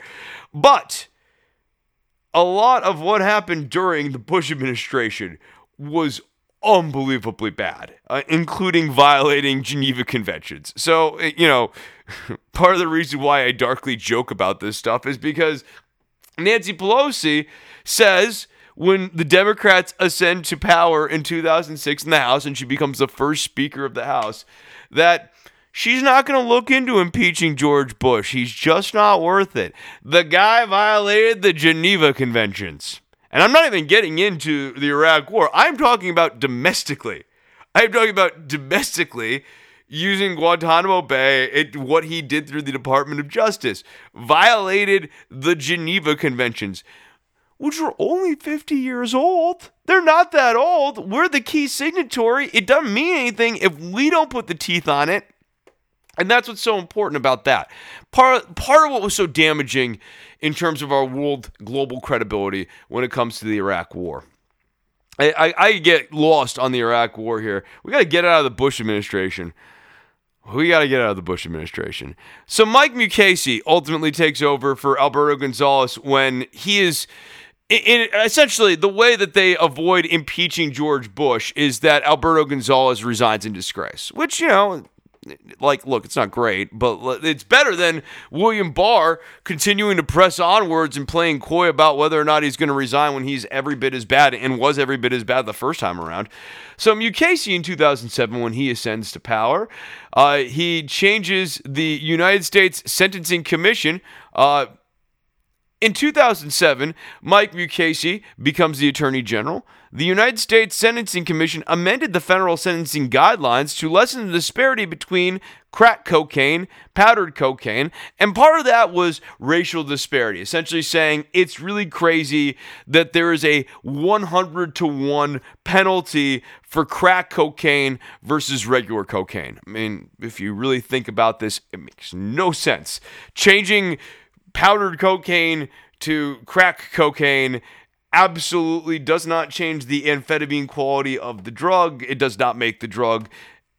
But a lot of what happened during the Bush administration was unbelievably bad, uh, including violating Geneva Conventions. So, uh, you know, part of the reason why I darkly joke about this stuff is because Nancy Pelosi says when the Democrats ascend to power in 2006 in the House and she becomes the first Speaker of the House that she's not going to look into impeaching George Bush. He's just not worth it. The guy violated the Geneva Conventions. And I'm not even getting into the Iraq war. I'm talking about domestically. I'm talking about domestically using Guantanamo Bay, it, what he did through the Department of Justice, violated the Geneva Conventions, which were only 50 years old. They're not that old. We're the key signatory. It doesn't mean anything if we don't put the teeth on it. And that's what's so important about that. Part, part of what was so damaging in terms of our world global credibility when it comes to the Iraq war. I, I, I get lost on the Iraq war here. We got to get out of the Bush administration. We got to get out of the Bush administration. So Mike Mukasey ultimately takes over for Alberto Gonzales when he is. Essentially, the way that they avoid impeaching George Bush is that Alberto Gonzales resigns in disgrace, which, you know, like, look, it's not great, but it's better than William Barr continuing to press onwards and playing coy about whether or not he's going to resign when he's every bit as bad and was every bit as bad the first time around. So Mukasey in 2007, when he ascends to power, uh, he changes the United States Sentencing Commission. Uh, in 2007, Mike Mukasey becomes the Attorney General. The United States Sentencing Commission amended the federal sentencing guidelines to lessen the disparity between crack cocaine, powdered cocaine, and part of that was racial disparity, essentially saying it's really crazy that there is a 100 to 1 penalty for crack cocaine versus regular cocaine. I mean, if you really think about this, it makes no sense. Changing powdered cocaine to crack cocaine absolutely does not change the amphetamine quality of the drug. It does not make the drug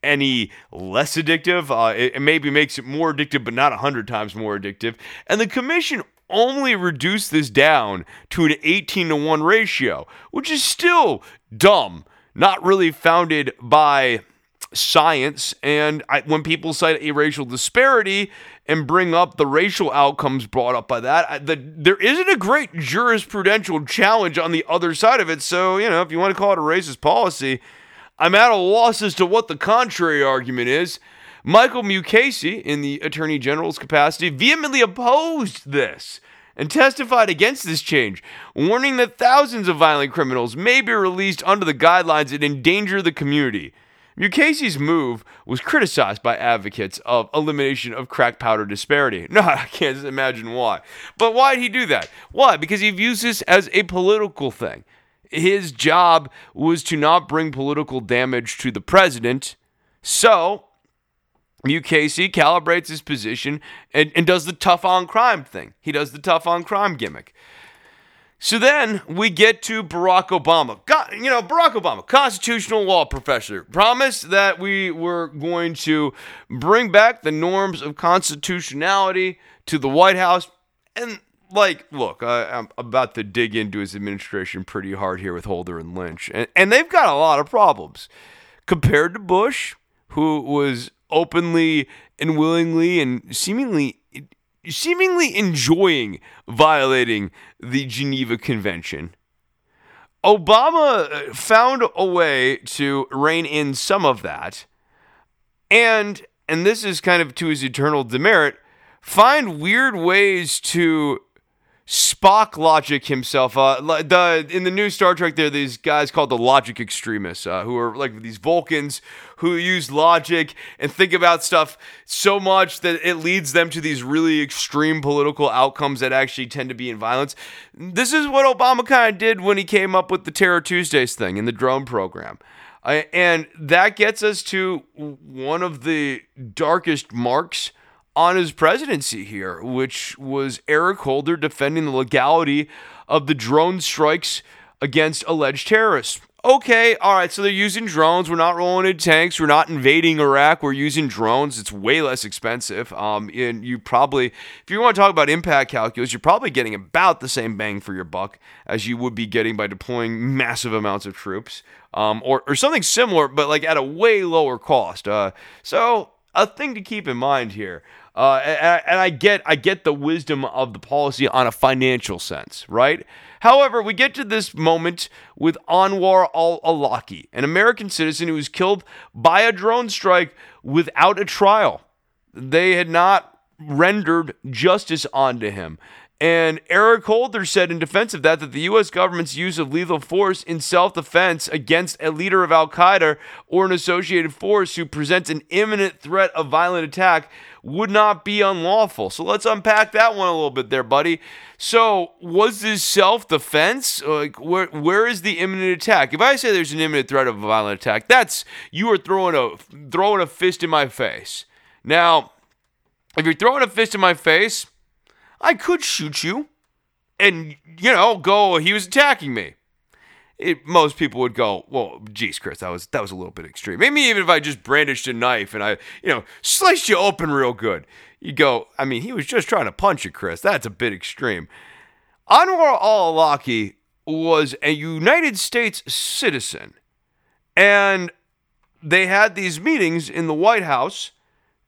any less addictive. Uh, it, it, maybe makes it more addictive, but not 100 times more addictive. And the commission only reduced this down to an 18 to 1 ratio, which is still dumb, not really founded by science. And I, when people cite a racial disparity and bring up the racial outcomes brought up by that, I, the, there isn't a great jurisprudential challenge on the other side of it. So, you know, if you want to call it a racist policy, I'm at a loss as to what the contrary argument is. Michael Mukasey, in the Attorney General's capacity, vehemently opposed this and testified against this change, warning that thousands of violent criminals may be released under the guidelines and endanger the community. Mukasey's move was criticized by advocates of elimination of crack powder disparity. No, I can't imagine why. But why did he do that? Why? Because he views this as a political thing. His job was to not bring political damage to the president. So, Mukasey calibrates his position and, and does the tough on crime thing. He does the tough on crime gimmick. So then we get to Barack Obama. God, you know, Barack Obama, constitutional law professor, promised that we were going to bring back the norms of constitutionality to the White House. And, like, look, I, am about to dig into his administration pretty hard here with Holder and Lynch. And, and they've got a lot of problems. Compared to Bush, who was openly and willingly and seemingly seemingly enjoying violating the Geneva Convention. Obama uh, found a way to rein in some of that, and and this is kind of to his eternal demerit, find weird ways to Spock Logic himself. Uh, the in the new Star Trek, there are these guys called the Logic Extremists, uh, who are like these Vulcans who use logic and think about stuff so much that it leads them to these really extreme political outcomes that actually tend to be in violence. This is what Obama kind of did when he came up with the Terror Tuesdays thing in the drone program. And that gets us to one of the darkest marks on his presidency here, which was Eric Holder defending the legality of the drone strikes against alleged terrorists. Okay, all right, so they're using drones. We're not rolling in tanks. We're not invading Iraq. We're using drones. It's way less expensive. Um, and you probably, if you want to talk about impact calculus, you're probably getting about the same bang for your buck as you would be getting by deploying massive amounts of troops, um, or or something similar, but like at a way lower cost. Uh, so a thing to keep in mind here. Uh, and, and I get I get the wisdom of the policy on a financial sense, right? However, we get to this moment with Anwar al Awlaki, an American citizen who was killed by a drone strike without a trial. They had not rendered justice onto him. And Eric Holder said in defense of that that the U.S. government's use of lethal force in self defense against a leader of Al Qaeda or an associated force who presents an imminent threat of violent attack would not be unlawful. So let's unpack that one a little bit there, buddy. So was this self defense? Like where where is the imminent attack? If I say there's an imminent threat of a violent attack, that's you are throwing a throwing a fist in my face. Now, if you're throwing a fist in my face I could shoot you and, you know, go, he was attacking me. It, most people would go, well, geez, Chris, that was that was a little bit extreme. Maybe even if I just brandished a knife and I, you know, sliced you open real good, you go, I mean, he was just trying to punch you, Chris. That's a bit extreme. Anwar al-Awlaki was a United States citizen, and they had these meetings in the White House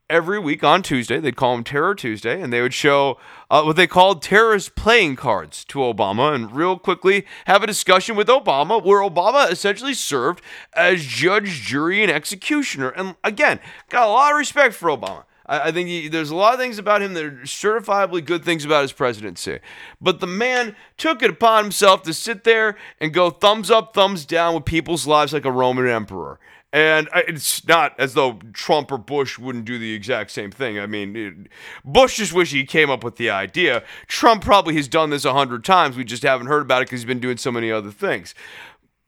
every week on Tuesday. They'd call them Terror Tuesday, and they would show uh, what they called terrorist playing cards to Obama and real quickly have a discussion with Obama where Obama essentially served as judge, jury, and executioner. And again, got a lot of respect for Obama. I, think he, there's a lot of things about him that are certifiably good things about his presidency. But the man took it upon himself to sit there and go thumbs up, thumbs down with people's lives like a Roman emperor. And uh, it's not as though Trump or Bush wouldn't do the exact same thing. I mean, Bush just wish he came up with the idea. Trump probably has done this a hundred times. We just haven't heard about it because he's been doing so many other things.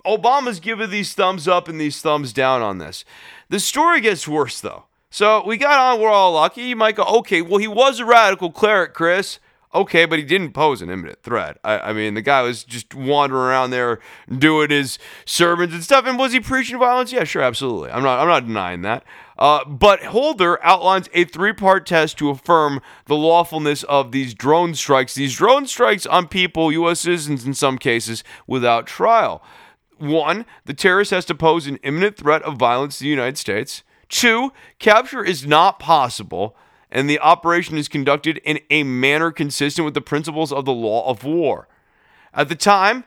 Obama's given these thumbs up and these thumbs down on this. The story gets worse, though. So we got Anwar al-Awlaki. You might go, okay, well, he was a radical cleric, Chris. Okay, but he didn't pose an imminent threat. I, I, mean, the guy was just wandering around there doing his sermons and stuff. And was he preaching violence? Yeah, sure, absolutely. I'm not. I'm not denying that. Uh, but Holder outlines a three-part test to affirm the lawfulness of these drone strikes. These drone strikes on people, U.S. citizens in some cases, without trial. One, the terrorist has to pose an imminent threat of violence to the United States. Two, capture is not possible and the operation is conducted in a manner consistent with the principles of the law of war. At the time,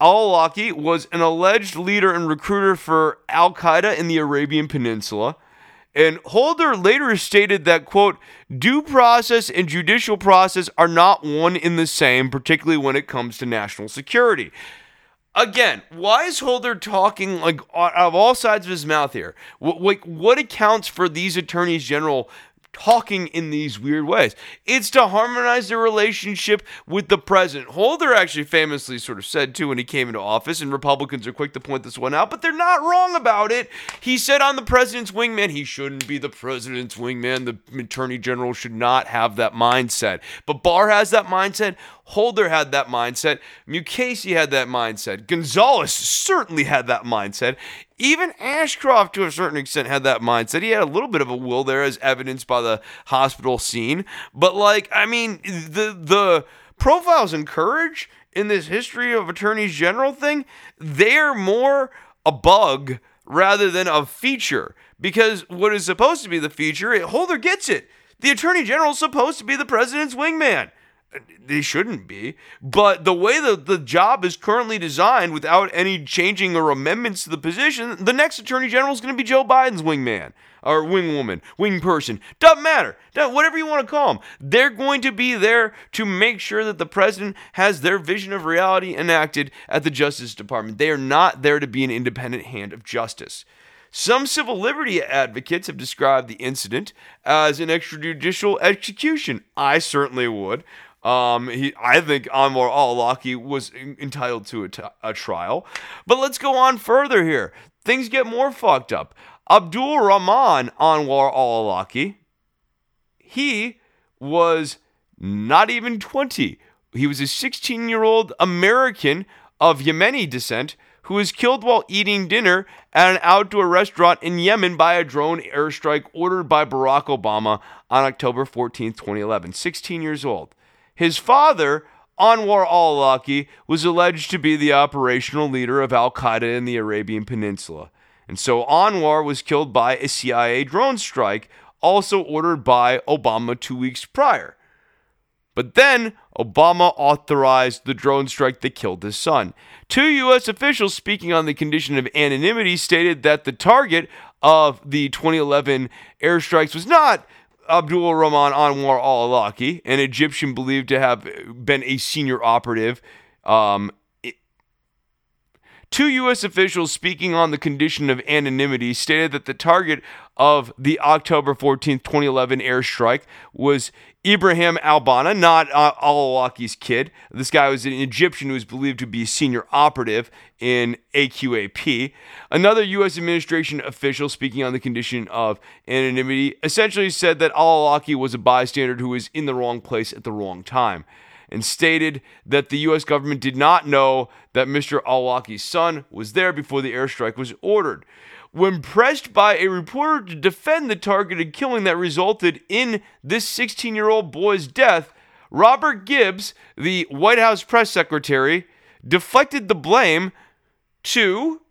al Awlaki was an alleged leader and recruiter for Al Qaeda in the Arabian Peninsula. And Holder later stated that, quote, due process and judicial process are not one in the same, particularly when it comes to national security. Again, why is Holder talking like out of all sides of his mouth here? What, what accounts for these attorneys general talking in these weird ways. It's to harmonize their relationship with the president. Holder actually famously sort of said too when he came into office, and Republicans are quick to point this one out, but they're not wrong about it. He said on the president's wingman, he shouldn't be the president's wingman. The attorney general should not have that mindset. But Barr has that mindset. Holder had that mindset. Mukasey had that mindset. Gonzales certainly had that mindset. Even Ashcroft, to a certain extent, had that mindset. He had a little bit of a will there, as evidenced by the hospital scene. But like, I mean, the the profiles and courage in this history of attorneys general thing, they're more a bug rather than a feature. Because what is supposed to be the feature, Holder gets it. The attorney general is supposed to be the president's wingman. They shouldn't be. But the way that the job is currently designed, without any changing or amendments to the position, the next attorney general is going to be Joe Biden's wingman or wing woman, wing person. Doesn't matter. Whatever you want to call them. They're going to be there to make sure that the president has their vision of reality enacted at the Justice Department. They are not there to be an independent hand of justice. Some civil liberty advocates have described the incident as an extrajudicial execution. I certainly would. Um, he, I think Anwar al-Awlaki was entitled to a, t- a trial. But let's go on further here. Things get more fucked up. Abdul Rahman Anwar al-Awlaki, he was not even 20. He was a 16-year-old American of Yemeni descent who was killed while eating dinner at an outdoor restaurant in Yemen by a drone airstrike ordered by Barack Obama on October 14, 2011. 16 years old. His father, Anwar al Awlaki, was alleged to be the operational leader of Al Qaeda in the Arabian Peninsula. And so Anwar was killed by a CIA drone strike, also ordered by Obama two weeks prior. But then Obama authorized the drone strike that killed his son. Two U.S. officials speaking on the condition of anonymity stated that the target of the 2011 airstrikes was not Abdul Rahman Anwar al Awlaki, an Egyptian believed to have been a senior operative. Um, Two U.S. officials speaking on the condition of anonymity stated that the target of the October 14, 2011 airstrike was Ibrahim al-Banna, not uh, Al-Awlaki's kid. This guy was an Egyptian who was believed to be a senior operative in AQAP. Another U.S. administration official speaking on the condition of anonymity essentially said that Al-Awlaki was a bystander who was in the wrong place at the wrong time and stated that the U.S. government did not know that Mr. Al-Awlaki's son was there before the airstrike was ordered when pressed by a reporter to defend the targeted killing that resulted in this 16 year old boy's death, Robert Gibbs, the White House press secretary, deflected the blame to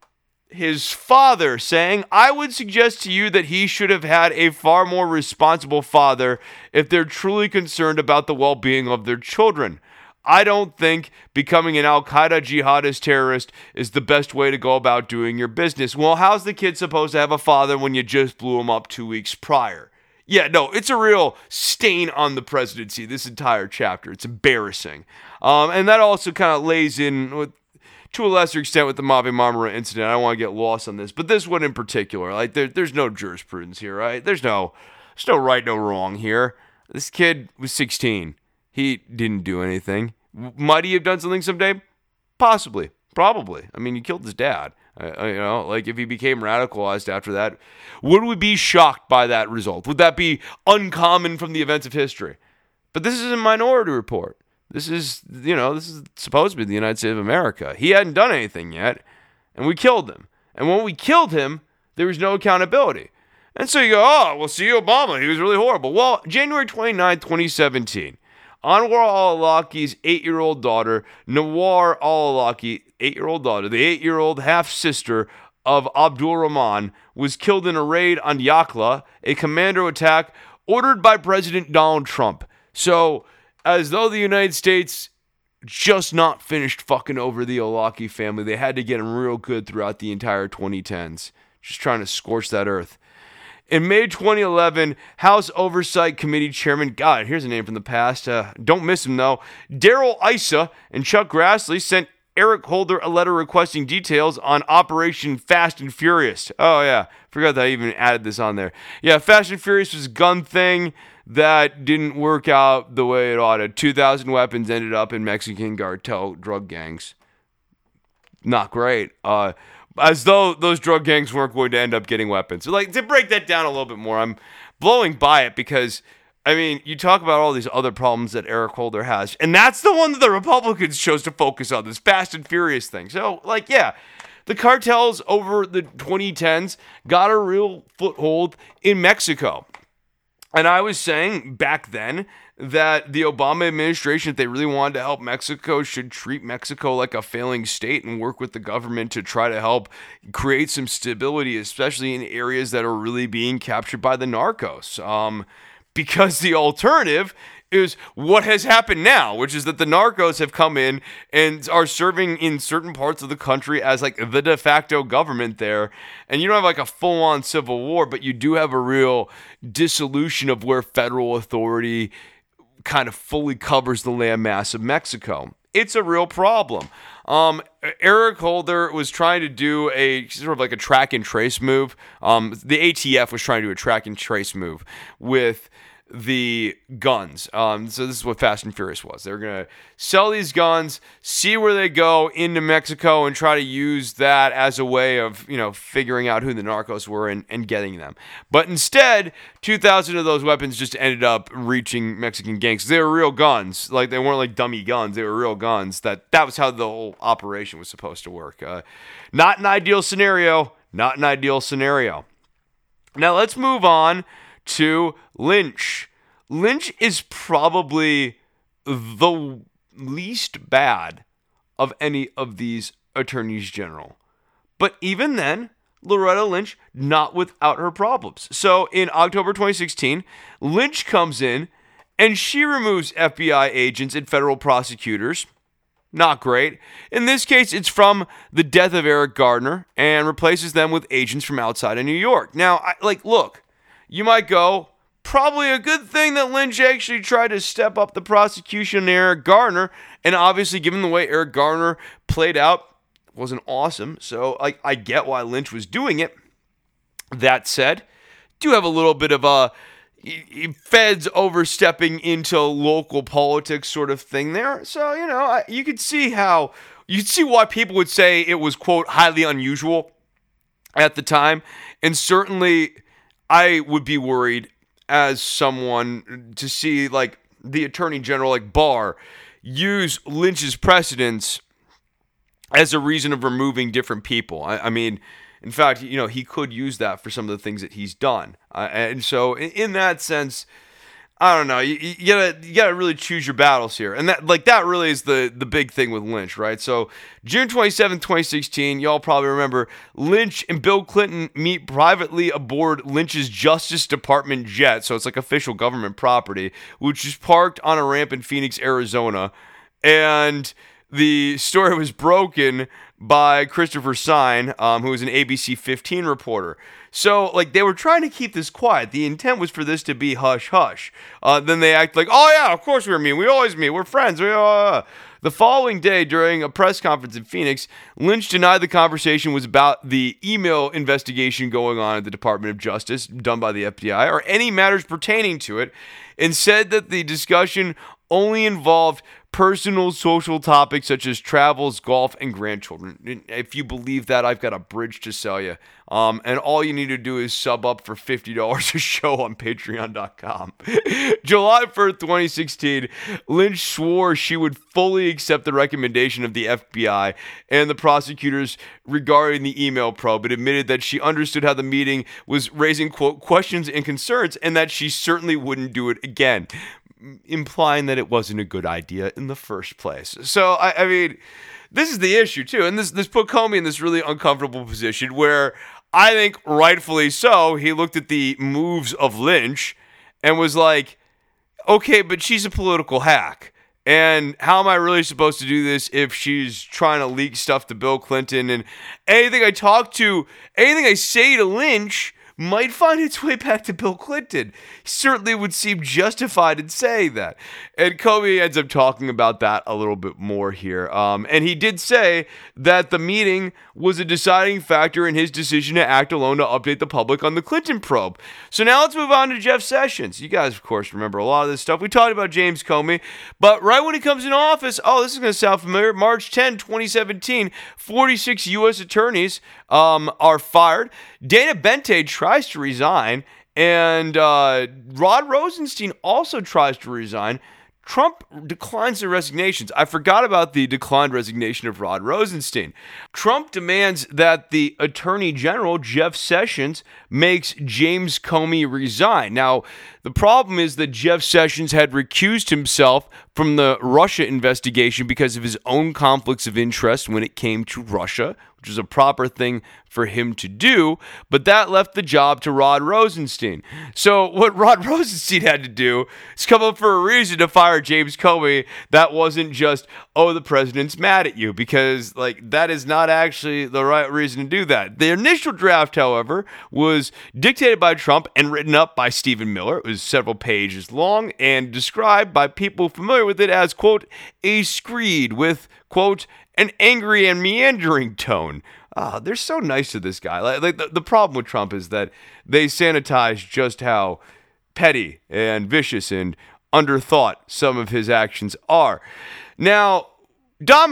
his father, saying, I would suggest to you that he should have had a far more responsible father if they're truly concerned about the well being of their children. I don't think becoming an Al Qaeda jihadist terrorist is the best way to go about doing your business. Well, how's the kid supposed to have a father when you just blew him up two weeks prior? Yeah, no, it's a real stain on the presidency, this entire chapter. It's embarrassing. Um, and that also kind of lays in with, to a lesser extent with the Mavi Marmara incident. I don't want to get lost on this, but this one in particular, like there, there's no jurisprudence here, right? There's no, there's no right, no wrong here. This kid was 16. He didn't do anything. Might he have done something someday? Possibly. Probably. I mean, he killed his dad. Uh, you know, like if he became radicalized after that, would we be shocked by that result? Would that be uncommon from the events of history? But this is a minority report. This is, you know, this is supposed to be the United States of America. He hadn't done anything yet, and we killed him. And when we killed him, there was no accountability. And so you go, oh, well, see Obama. He was really horrible. Well, January 29, 2017, Anwar al-Awlaki's eight-year-old daughter, Nawar al-Awlaki, eight-year-old daughter, the eight-year-old half-sister of Abdul Rahman, was killed in a raid on Yakla, a commando attack ordered by President Donald Trump. So, as though the United States just not finished fucking over the Awlaki family, they had to get them real good throughout the entire 2010s, just trying to scorch that earth. In May 2011, House Oversight Committee Chairman, God, here's a name from the past. Uh, don't miss him though. Darrell Issa and Chuck Grassley sent Eric Holder a letter requesting details on Operation Fast and Furious. Oh yeah, forgot that I even added this on there. Yeah, Fast and Furious was a gun thing that didn't work out the way it ought to. 2,000 weapons ended up in Mexican cartel drug gangs. Not great. Uh, as though those drug gangs weren't going to end up getting weapons. So, like to break that down a little bit more, I'm blowing by it because I mean, you talk about all these other problems that Eric Holder has, and that's the one that the Republicans chose to focus on this Fast and Furious thing. So, like, yeah, the cartels over the 2010s got a real foothold in Mexico. And I was saying back then that the Obama administration, if they really wanted to help Mexico, should treat Mexico like a failing state and work with the government to try to help create some stability, especially in areas that are really being captured by the narcos. Um, because the alternative is what has happened now, which is that the narcos have come in and are serving in certain parts of the country as like the de facto government there. And you don't have like a full on civil war, but you do have a real dissolution of where federal authority kind of fully covers the landmass of Mexico. It's a real problem. Um, Eric Holder was trying to do a sort of like a track and trace move. Um, the ATF was trying to do a track and trace move with the guns. Um, so this is what Fast and Furious was. They're gonna sell these guns, see where they go into Mexico, and try to use that as a way of you know figuring out who the narcos were and, and getting them. But instead, 2,000 of those weapons just ended up reaching Mexican gangs. They were real guns, like they weren't like dummy guns. They were real guns. That that was how the whole operation was supposed to work. Uh, not an ideal scenario. Not an ideal scenario. Now let's move on to Lynch. Lynch is probably the least bad of any of these attorneys general. But even then, Loretta Lynch not without her problems. So in October 2016, Lynch comes in and she removes FBI agents and federal prosecutors. Not great. In this case, it's from the death of Eric Garner and replaces them with agents from outside of New York. Now, I, like, look, you might go, probably a good thing that Lynch actually tried to step up the prosecution Eric Garner. And obviously, given the way Eric Garner played out, wasn't awesome. So I, I get why Lynch was doing it. That said, do have a little bit of a feds overstepping into local politics sort of thing there. So, you know, you could see how you'd see why people would say it was quote highly unusual at the time. And certainly I would be worried as someone to see like the attorney general like Barr use Lynch's precedents as a reason of removing different people. I, I, mean, in fact, you know, he could use that for some of the things that he's done. Uh, and so, in, in that sense, I don't know. You, you, gotta you gotta really choose your battles here, and that like that really is the the big thing with Lynch, right? So June 27, 2016, y'all probably remember Lynch and Bill Clinton meet privately aboard Lynch's Justice Department jet, so it's like official government property, which is parked on a ramp in Phoenix, Arizona, and the story was broken by Christopher Sign, um, who was an ABC 15 reporter. So, like, they were trying to keep this quiet. The intent was for this to be hush hush. Uh, then they act like, oh, yeah, of course we're mean. We always meet. We're friends. We, uh. The following day, during a press conference in Phoenix, Lynch denied the conversation was about the email investigation going on at the Department of Justice done by the FBI or any matters pertaining to it, and said that the discussion only involved personal social topics such as travels, golf, and grandchildren. If you believe that, I've got a bridge to sell you. Um, and all you need to do is sub up for $50 a show on patreon.com. July 1st, 2016, Lynch swore she would fully accept the recommendation of the FBI and the prosecutors regarding the email probe, but admitted that she understood how the meeting was raising, quote, questions and concerns and that she certainly wouldn't do it again implying that it wasn't a good idea in the first place. So I, I mean, this is the issue too, and this this put Comey in this really uncomfortable position where I think rightfully so he looked at the moves of Lynch and was like, okay, but she's a political hack. And how am I really supposed to do this if she's trying to leak stuff to Bill Clinton? And anything I talk to, anything I say to Lynch might find its way back to Bill Clinton. Certainly would seem justified in saying that. And Comey ends up talking about that a little bit more here. Um, and he did say that the meeting was a deciding factor in his decision to act alone to update the public on the Clinton probe. So now let's move on to Jeff Sessions. You guys, of course, remember a lot of this stuff. We talked about James Comey, but right when he comes in office, oh, this is going to sound familiar. March 10, 2017, 46 U.S. attorneys um, are fired. Dana Boente tries to resign, and uh, Rod Rosenstein also tries to resign. Trump declines the resignations. I forgot about the declined resignation of Rod Rosenstein. Trump demands that the Attorney General, Jeff Sessions, makes James Comey resign. Now, the problem is that Jeff Sessions had recused himself from the Russia investigation because of his own conflicts of interest when it came to Russia, which is a proper thing for him to do, but that left the job to Rod Rosenstein. So, what Rod Rosenstein had to do is come up for a reason to fire James Comey that wasn't just, oh, the president's mad at you, because, like, that is not actually the right reason to do that. The initial draft, however, was dictated by Trump and written up by Stephen Miller. It was several pages long and described by people familiar with it as, quote, a screed with, quote, an angry and meandering tone. Ah, they're so nice to this guy. Like, like the, the problem with Trump is that they sanitize just how petty and vicious and underthought some of his actions are. Now, Don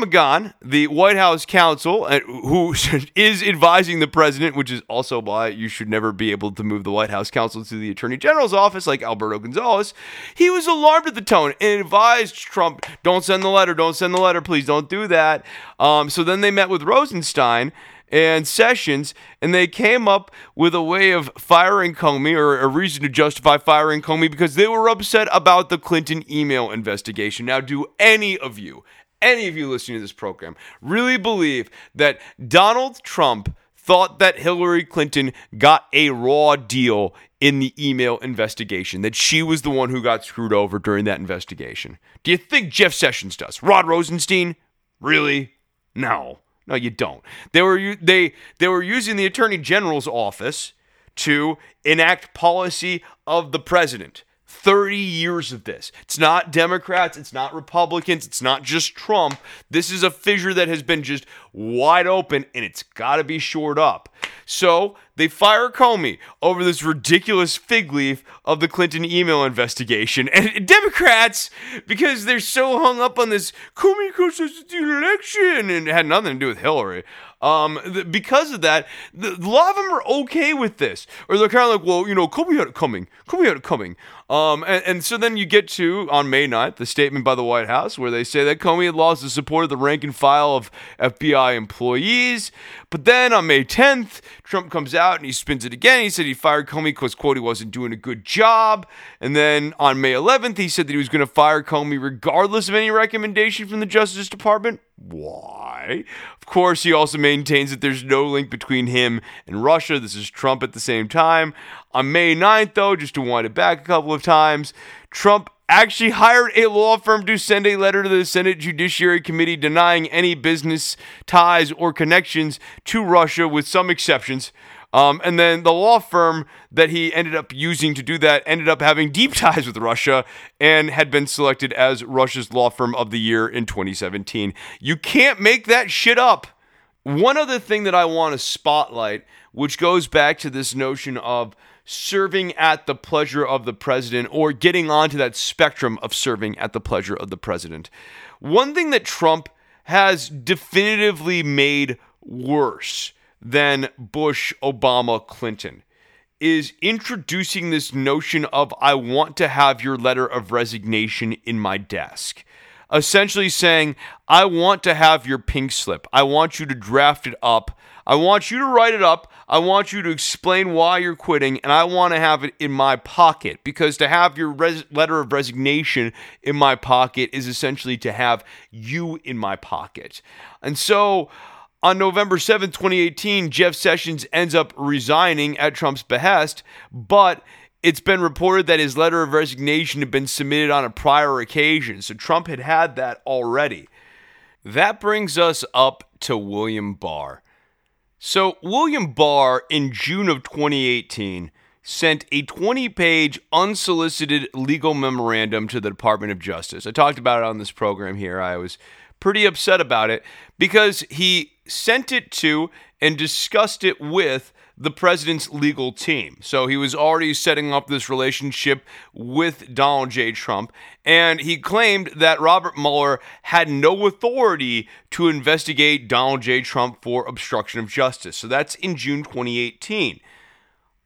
the White House counsel, uh, who is advising the president, which is also why you should never be able to move the White House counsel to the Attorney General's office, like Alberto Gonzales, he was alarmed at the tone and advised Trump, "Don't send the letter. Don't send the letter. Please don't do that." Um, so then they met with Rosenstein and Sessions, and they came up with a way of firing Comey or a reason to justify firing Comey because they were upset about the Clinton email investigation. Now, do any of you, any of you listening to this program really believe that Donald Trump thought that Hillary Clinton got a raw deal in the email investigation, that she was the one who got screwed over during that investigation? Do you think Jeff Sessions does? Rod Rosenstein? Really? No. No, you don't. They were they they were using the attorney general's office to enact policy of the president. 30 years of this. It's not Democrats, it's not Republicans, it's not just Trump. This is a fissure that has been just wide open and it's got to be shored up. So they fire Comey over this ridiculous fig leaf of the Clinton email investigation. And Democrats, because they're so hung up on this, Comey contested the election and it had nothing to do with Hillary. Um, th- because of that, the, a lot of them are okay with this, or they're kind of like, well, you know, Comey had it coming. Comey had it coming. Um, and, and, so then you get to on May 9th the statement by the White House where they say that Comey had lost the support of the rank and file of FBI employees. But then on May 10th, Trump comes out and he spins it again. He said he fired Comey because quote he wasn't doing a good job. And then on May 11th, he said that he was going to fire Comey regardless of any recommendation from the Justice Department. Why? Of course, he also maintains that there's no link between him and Russia. This is Trump at the same time. On May 9th, though, just to wind it back a couple of times, Trump actually hired a law firm to send a letter to the Senate Judiciary Committee denying any business ties or connections to Russia, with some exceptions. Um, and then the law firm that he ended up using to do that ended up having deep ties with Russia and had been selected as Russia's law firm of the year in 2017. You can't make that shit up. One other thing that I want to spotlight, which goes back to this notion of serving at the pleasure of the president or getting onto that spectrum of serving at the pleasure of the president. One thing that Trump has definitively made worse than Bush, Obama, Clinton is introducing this notion of I want to have your letter of resignation in my desk. Essentially saying, I want to have your pink slip. I want you to draft it up. I want you to write it up. I want you to explain why you're quitting, and I want to have it in my pocket because to have your res- letter of resignation in my pocket is essentially to have you in my pocket. And so on November 7, 2018, Jeff Sessions ends up resigning at Trump's behest, but it's been reported that his letter of resignation had been submitted on a prior occasion, so Trump had had that already. That brings us up to William Barr. So, William Barr in June of 2018 sent a 20 page unsolicited legal memorandum to the Department of Justice. I talked about it on this program here. I was pretty upset about it because he sent it to and discussed it with the president's legal team. So he was already setting up this relationship with Donald J. Trump, and he claimed that Robert Mueller had no authority to investigate Donald J. Trump for obstruction of justice. So that's in June 2018.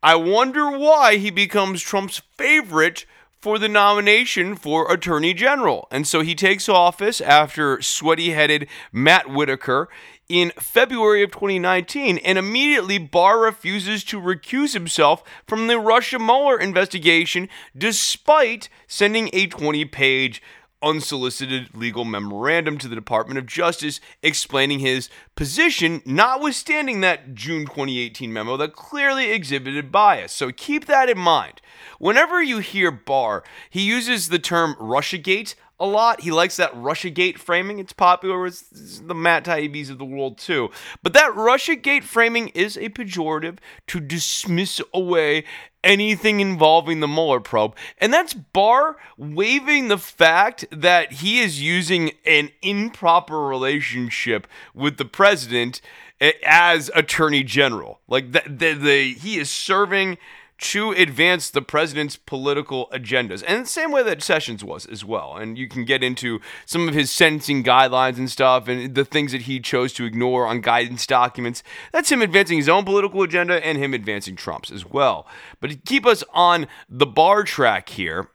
I wonder why he becomes Trump's favorite for the nomination for Attorney General. And so he takes office after sweaty headed Matt Whitaker in February of 2019, and immediately Barr refuses to recuse himself from the Russia Mueller investigation despite sending a 20 page unsolicited legal memorandum to the Department of Justice explaining his position, notwithstanding that June 2018 memo that clearly exhibited bias. So keep that in mind. Whenever you hear Barr, he uses the term Russiagate a lot. He likes that Russiagate framing. It's popular with the Matt Taibbi's of the world too. But that Russiagate framing is a pejorative to dismiss away anything involving the Mueller probe. And that's Barr waiving the fact that he is using an improper relationship with the president eh, as attorney general. Like the, the, the he is serving to advance the president's political agendas. And the same way that Sessions was as well. And you can get into some of his sentencing guidelines and stuff and the things that he chose to ignore on guidance documents. That's him advancing his own political agenda and him advancing Trump's as well. But to keep us on the Barr track here,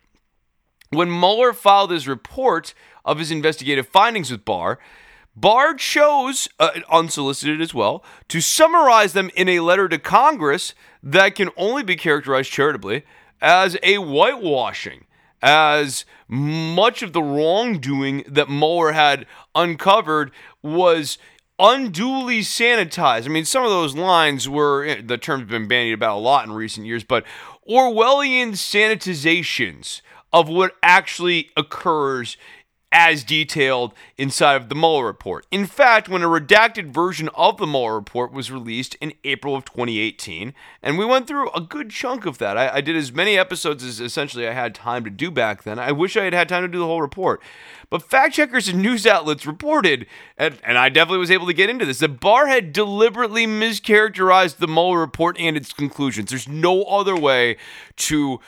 when Mueller filed his report of his investigative findings with Barr, Barr chose, uh, unsolicited as well, to summarize them in a letter to Congress that can only be characterized charitably as a whitewashing, as much of the wrongdoing that Mueller had uncovered was unduly sanitized. I mean, some of those lines were, eh, the term's been bandied about a lot in recent years, but Orwellian sanitizations of what actually occurs as detailed inside of the Mueller report. In fact, when a redacted version of the Mueller report was released in April of 2018, and we went through a good chunk of that. I, I, did as many episodes as essentially I had time to do back then. I wish I had had time to do the whole report. But fact checkers and news outlets reported, and, and I definitely was able to get into this, that Barr had deliberately mischaracterized the Mueller report and its conclusions. There's no other way to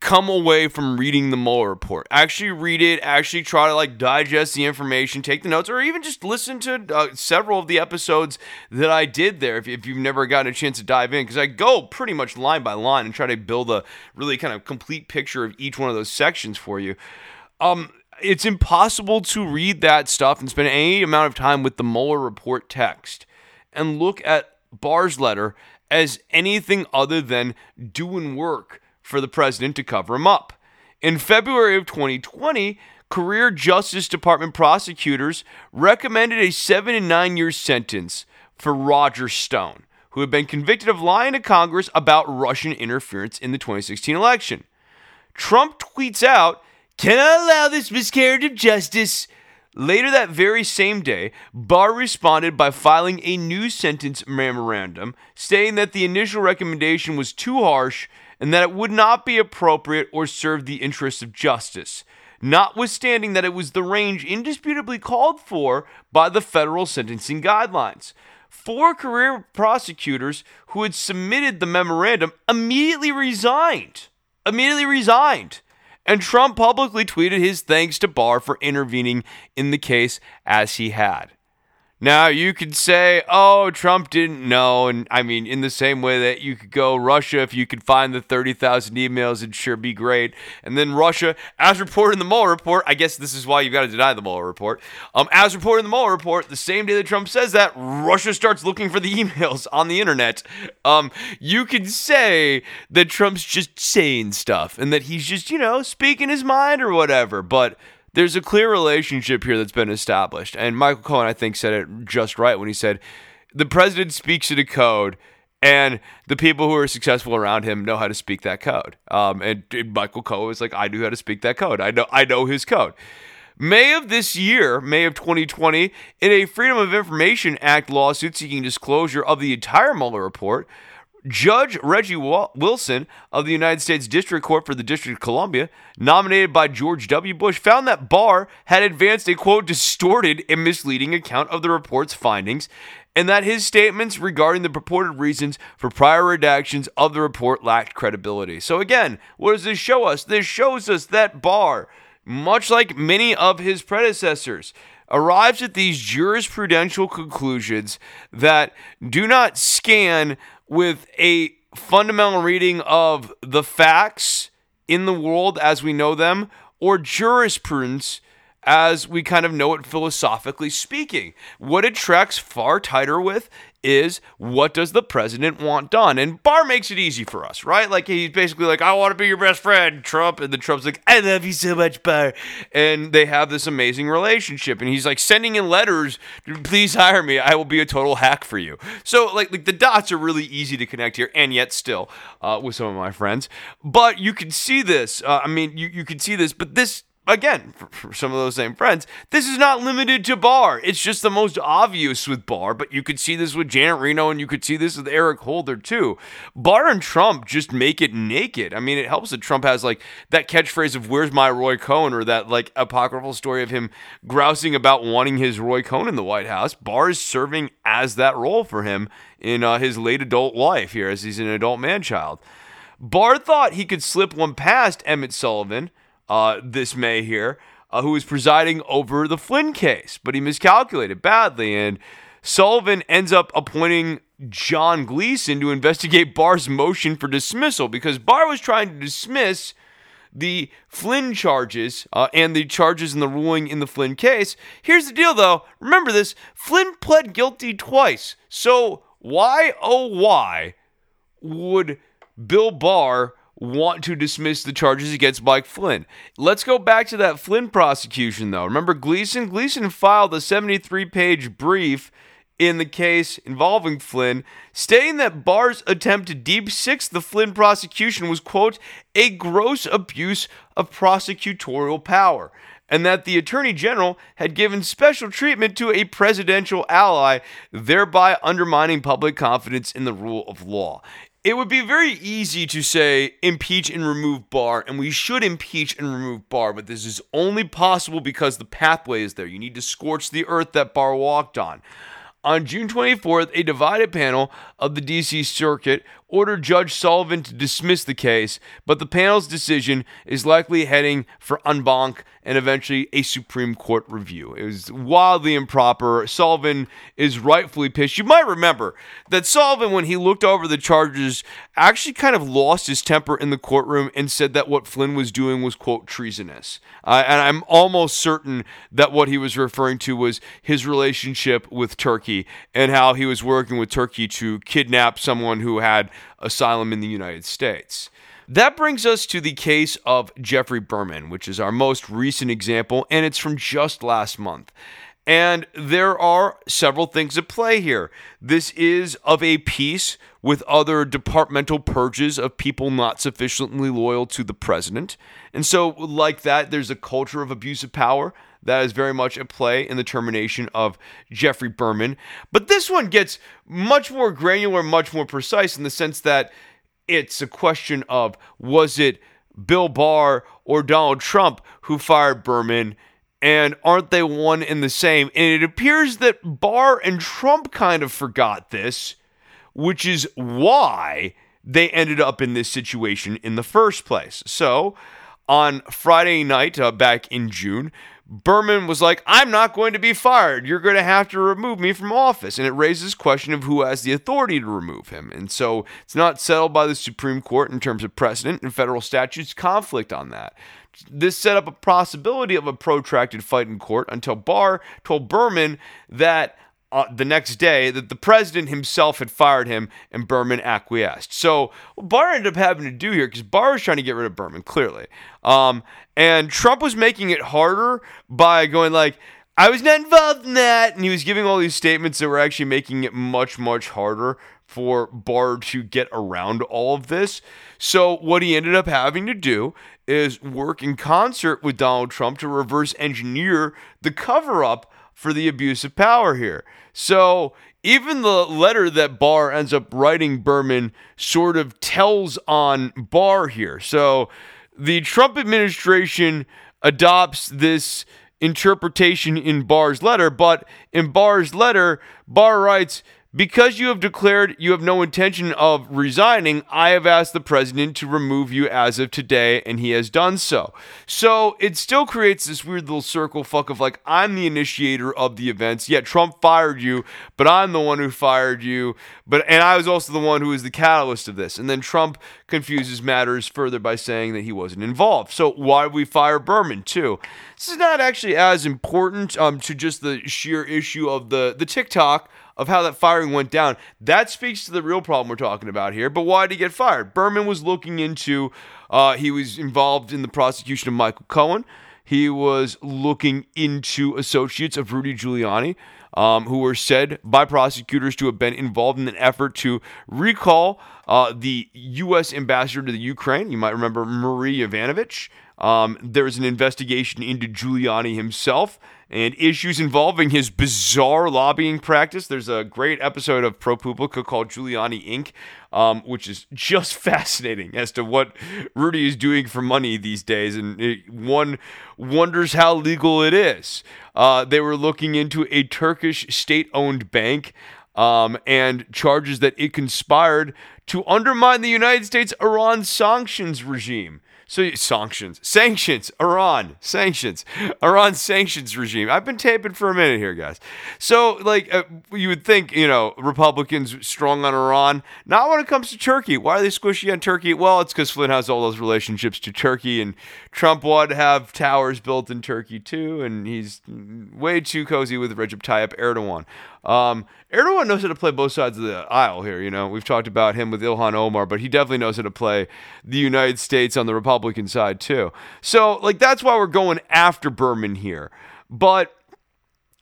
come away from reading the Mueller report. Actually read it, actually try to like digest the information, take the notes, or even just listen to uh, several of the episodes that I did there if, if you've never gotten a chance to dive in. Because I go pretty much line by line and try to build a really kind of complete picture of each one of those sections for you. Um, it's impossible to read that stuff and spend any amount of time with the Mueller report text and look at Barr's letter as anything other than doing work for the president to cover him up. In February of 2020, career Justice Department prosecutors recommended a seven and nine year sentence for Roger Stone, who had been convicted of lying to Congress about Russian interference in the 2016 election. Trump tweets out, Can I allow this miscarriage of justice? Later that very same day, Barr responded by filing a new sentence memorandum stating that the initial recommendation was too harsh and that it would not be appropriate or serve the interests of justice, notwithstanding that it was the range indisputably called for by the federal sentencing guidelines. Four career prosecutors who had submitted the memorandum immediately resigned. Immediately resigned. And Trump publicly tweeted his thanks to Barr for intervening in the case as he had. Now, you could say, oh, Trump didn't know. And I mean, in the same way that you could go, Russia, if you could find the 30,000 emails, it'd sure be great. And then Russia, as reported in the Mueller report, I guess this is why you've got to deny the Mueller report. Um, as reported in the Mueller report, the same day that Trump says that, Russia starts looking for the emails on the internet. Um, you could say that Trump's just saying stuff and that he's just, you know, speaking his mind or whatever. But there's a clear relationship here that's been established. And Michael Cohen, I think, said it just right when he said, the president speaks in a code, and the people who are successful around him know how to speak that code. Um, and, and Michael Cohen was like, I knew how to speak that code. I know, I know his code. May of this year, May of 2020, in a Freedom of Information Act lawsuit seeking disclosure of the entire Mueller report, Judge Reggie Walton of the United States District Court for the District of Columbia, nominated by George W. Bush, found that Barr had advanced a quote distorted and misleading account of the report's findings and that his statements regarding the purported reasons for prior redactions of the report lacked credibility. So, again, what does this show us? This shows us that Barr, much like many of his predecessors, arrives at these jurisprudential conclusions that do not scan with a fundamental reading of the facts in the world as we know them or jurisprudence as we kind of know it philosophically speaking. What it tracks far tighter with is what does the president want done? And Barr makes it easy for us, right? Like he's basically like, I want to be your best friend, Trump. And the Trump's like, I love you so much, Barr. And they have this amazing relationship. And he's like sending in letters, please hire me. I will be a total hack for you. So like, like the dots are really easy to connect here, and yet still uh, with some of my friends. But you can see this. Uh, I mean, you, you can see this, but this again, for, for, some of those same friends, this is not limited to Barr. It's just the most obvious with Barr, but you could see this with Janet Reno and you could see this with Eric Holder too. Barr and Trump just make it naked. I mean, it helps that Trump has like that catchphrase of "Where's my Roy Cohn?" or that like apocryphal story of him grousing about wanting his Roy Cohn in the White House. Barr is serving as that role for him in uh, his late adult life here, as he's an adult man child. Barr thought he could slip one past Emmett Sullivan uh, this May here, uh, who was presiding over the Flynn case, but he miscalculated badly. And Sullivan ends up appointing John Gleeson to investigate Barr's motion for dismissal because Barr was trying to dismiss the Flynn charges uh, and the charges in the ruling in the Flynn case. Here's the deal, though. Remember this Flynn pled guilty twice. So, why, oh, why would Bill Barr want to dismiss the charges against Mike Flynn. Let's go back to that Flynn prosecution, though. Remember Gleeson? Gleeson filed a 73 page brief in the case involving Flynn, stating that Barr's attempt to deep six the Flynn prosecution was, quote, a gross abuse of prosecutorial power, and that the Attorney General had given special treatment to a presidential ally, thereby undermining public confidence in the rule of law it would be very easy to say impeach and remove Barr, and we should impeach and remove Barr, but this is only possible because the pathway is there. You need to scorch the earth that Barr walked on. On June 24th, a divided panel of the D.C. Circuit ordered Judge Sullivan to dismiss the case, but the panel's decision is likely heading for en banc and eventually a Supreme Court review. It was wildly improper. Sullivan is rightfully pissed. You might remember that Sullivan, when he looked over the charges, actually kind of lost his temper in the courtroom and said that what Flynn was doing was, quote, treasonous. Uh, and I'm almost certain that what he was referring to was his relationship with Turkey and how he was working with Turkey to kidnap someone who had asylum in the United States. That brings us to the case of Geoffrey Berman, which is our most recent example, and it's from just last month. And there are several things at play here. This is of a piece with other departmental purges of people not sufficiently loyal to the president. And so, like that, there's a culture of abuse of power that is very much at play in the termination of Geoffrey Berman. But this one gets much more granular, much more precise in the sense that it's a question of was it Bill Barr or Donald Trump who fired Berman? And aren't they one and the same? And it appears that Barr and Trump kind of forgot this, which is why they ended up in this situation in the first place. So, on Friday night uh, back in June, Berman was like, I'm not going to be fired. You're going to have to remove me from office. And it raises question of who has the authority to remove him. And so it's not settled by the Supreme Court in terms of precedent and federal statutes conflict on that. This set up a possibility of a protracted fight in court until Barr told Berman that uh, the next day that the president himself had fired him and Berman acquiesced. So what Barr ended up having to do here, because Barr was trying to get rid of Berman, clearly. Um, and Trump was making it harder by going like, I was not involved in that. And he was giving all these statements that were actually making it much, much harder for Barr to get around all of this. So, what he ended up having to do is work in concert with Donald Trump to reverse engineer the cover up for the abuse of power here. So even the letter that Barr ends up writing Berman sort of tells on Barr here. So the Trump administration adopts this interpretation in Barr's letter, but in Barr's letter, Barr writes, because you have declared you have no intention of resigning, I have asked the president to remove you as of today, and he has done so. So it still creates this weird little circle fuck of like, I'm the initiator of the events, yet Trump fired you, but I'm the one who fired you. But and I was also the one who was the catalyst of this. And then Trump confuses matters further by saying that he wasn't involved. So why we fire Berman too? This is not actually as important um, to just the sheer issue of the the TikTok of how that firing went down. That speaks to the real problem we're talking about here. But why did he get fired? Berman was looking into, uh, he was involved in the prosecution of Michael Cohen. He was looking into associates of Rudy Giuliani. Um, who were said by prosecutors to have been involved in an effort to recall uh, the U.S. ambassador to the Ukraine. You might remember Marie Yovanovitch. Um, there's an investigation into Giuliani himself and issues involving his bizarre lobbying practice. There's a great episode of ProPublica called Giuliani Inc., um, which is just fascinating as to what Rudy is doing for money these days, and it, one wonders how legal it is. Uh, they were looking into a Turkish state-owned bank. Um, and charges that it conspired to undermine the United States Iran sanctions regime. So sanctions, sanctions, Iran, sanctions, Iran sanctions regime. I've been taping for a minute here, guys. So like uh, you would think, you know, Republicans strong on Iran. Not when it comes to Turkey. Why are they squishy on Turkey? Well, it's because Flynn has all those relationships to Turkey, and Trump wanted to have towers built in Turkey too, and he's way too cozy with Recep Tayyip Erdogan. Um, Erdogan knows how to play both sides of the aisle here. You know, we've talked about him with Ilhan Omar, but he definitely knows how to play the United States on the Republican side too. So, like, that's why we're going after Berman here. But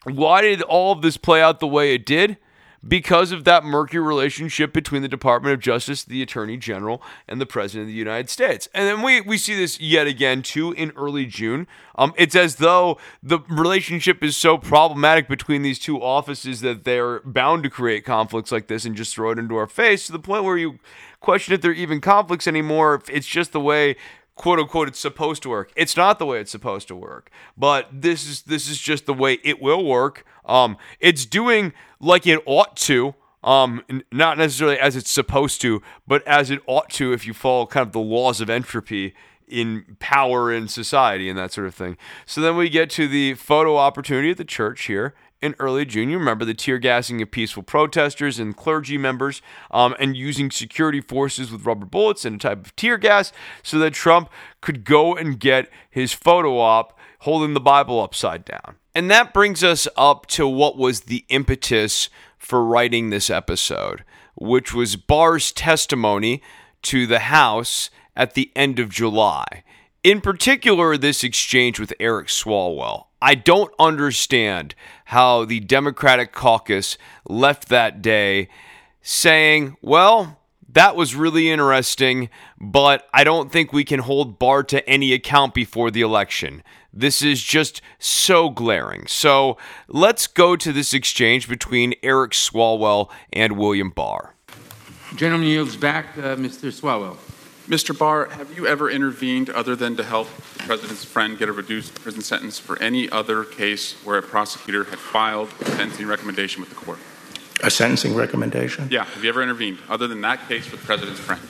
why did all of this play out the way it did? Because of that murky relationship between the Department of Justice, the Attorney General, and the President of the United States. And then we, we see this yet again, too, in early June. Um, it's as though the relationship is so problematic between these two offices that they're bound to create conflicts like this and just throw it into our face to the point where you question if they're even conflicts anymore. It's just the way quote unquote it's supposed to work. It's not the way it's supposed to work, but this is this is just the way it will work. Um, it's doing like it ought to. Um, not necessarily as it's supposed to, but as it ought to if you follow kind of the laws of entropy in power in society and that sort of thing. So then we get to the photo opportunity at the church here in early June. You remember the tear gassing of peaceful protesters and clergy members um, and using security forces with rubber bullets and a type of tear gas so that Trump could go and get his photo op holding the Bible upside down. And that brings us up to what was the impetus for writing this episode, which was Barr's testimony to the House at the end of July. In particular, this exchange with Eric Swalwell. I don't understand how the Democratic caucus left that day saying, well, that was really interesting, but I don't think we can hold Barr to any account before the election. This is just so glaring. So let's go to this exchange between Eric Swalwell and William Barr.
Gentleman yields back, uh, Mr. Swalwell.
Mr. Barr, have you ever intervened other than to help the president's friend get a reduced prison sentence for any other case where a prosecutor had filed a sentencing recommendation with the court?
A sentencing recommendation?
Yeah. Have you ever intervened other than that case with the president's friend?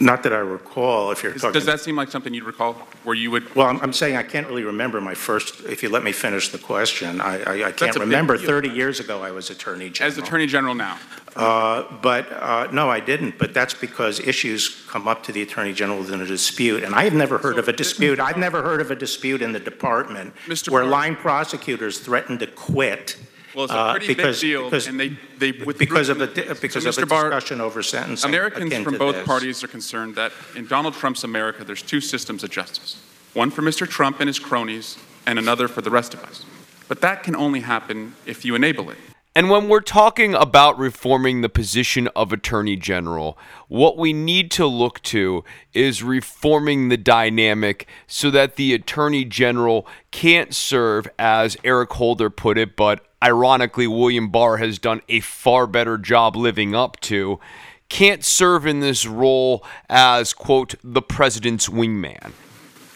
Not that I recall. If you're
Does,
talking,
does that seem like something you'd recall, where you would?
well, I'm, I'm saying I can't really remember my first. If you let me finish the question, I, I, I can't remember. 30 years ago, I was attorney general.
As Attorney General now,
Uh, but uh, no, I didn't. But that's because issues come up to the attorney general within a dispute, and I have never heard of a dispute. I've never heard of a dispute in the department
Mr.
where
Barr-
line prosecutors threatened to quit.
Well, it's a
uh,
pretty
because,
big deal,
because,
and they they withdrew
because of
from
a
the-
di- because
so,
of a
Mr. Barr,
discussion over sentencing.
Americans
akin
from
to
both
this.
parties are concerned that in Donald Trump's America, there's two systems of justice one for Mr. Trump and his cronies, and another for the rest of us. But that can only happen if you enable it.
And when we're talking about reforming the position of Attorney General, what we need to look to is reforming the dynamic so that the Attorney General can't serve, as Eric Holder put it, but ironically, William Barr has done a far better job living up to, can't serve in this role as, quote, the president's wingman.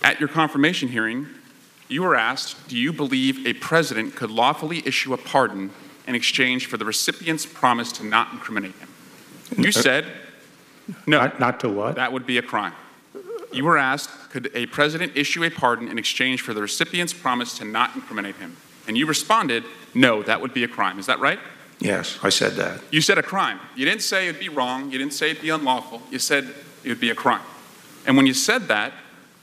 At your confirmation hearing, you were asked, Do you believe a president could lawfully issue a pardon in exchange for the recipient's promise to not incriminate him. You uh, said, no,
Not not to what?
that would be a crime. You were asked, could a president issue a pardon in exchange for the recipient's promise to not incriminate him? And you responded, no, that would be a crime. Is that right?
Yes, I said that.
You said a crime. You didn't say it'd be wrong. You didn't say it'd be unlawful. You said it would be a crime. And when you said that,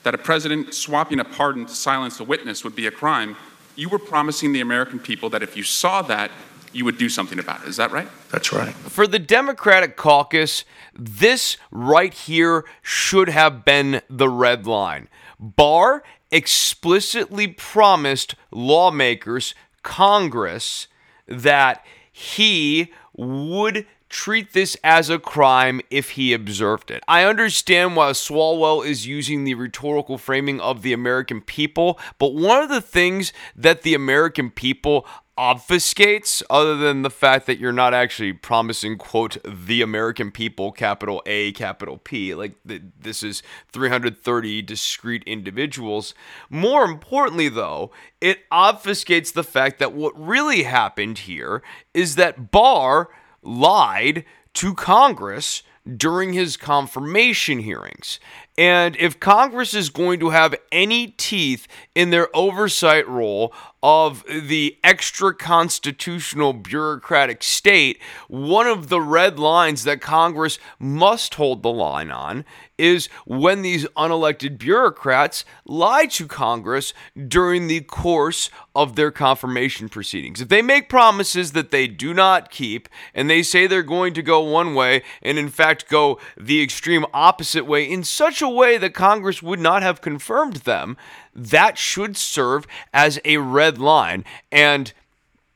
that a president swapping a pardon to silence a witness would be a crime, you were promising the American people that if you saw that, you would do something about it. Is that right?
That's right.
For the Democratic caucus, this right here should have been the red line. Barr explicitly promised lawmakers, Congress, that he would treat this as a crime if he observed it. I understand why Swalwell is using the rhetorical framing of the American people, but one of the things that the American people obfuscates other than the fact that you're not actually promising quote the american people capital a capital p like th- this is 330 discrete individuals. More importantly though it obfuscates the fact that what really happened here is that barr lied to congress during his confirmation hearings. And if Congress is going to have any teeth in their oversight role of the extra constitutional bureaucratic state, one of the red lines that Congress must hold the line on is when these unelected bureaucrats lie to Congress during the course of their confirmation proceedings. If they make promises that they do not keep and they say they're going to go one way and in fact go the extreme opposite way in such a way that Congress would not have confirmed them, that should serve as a red line. And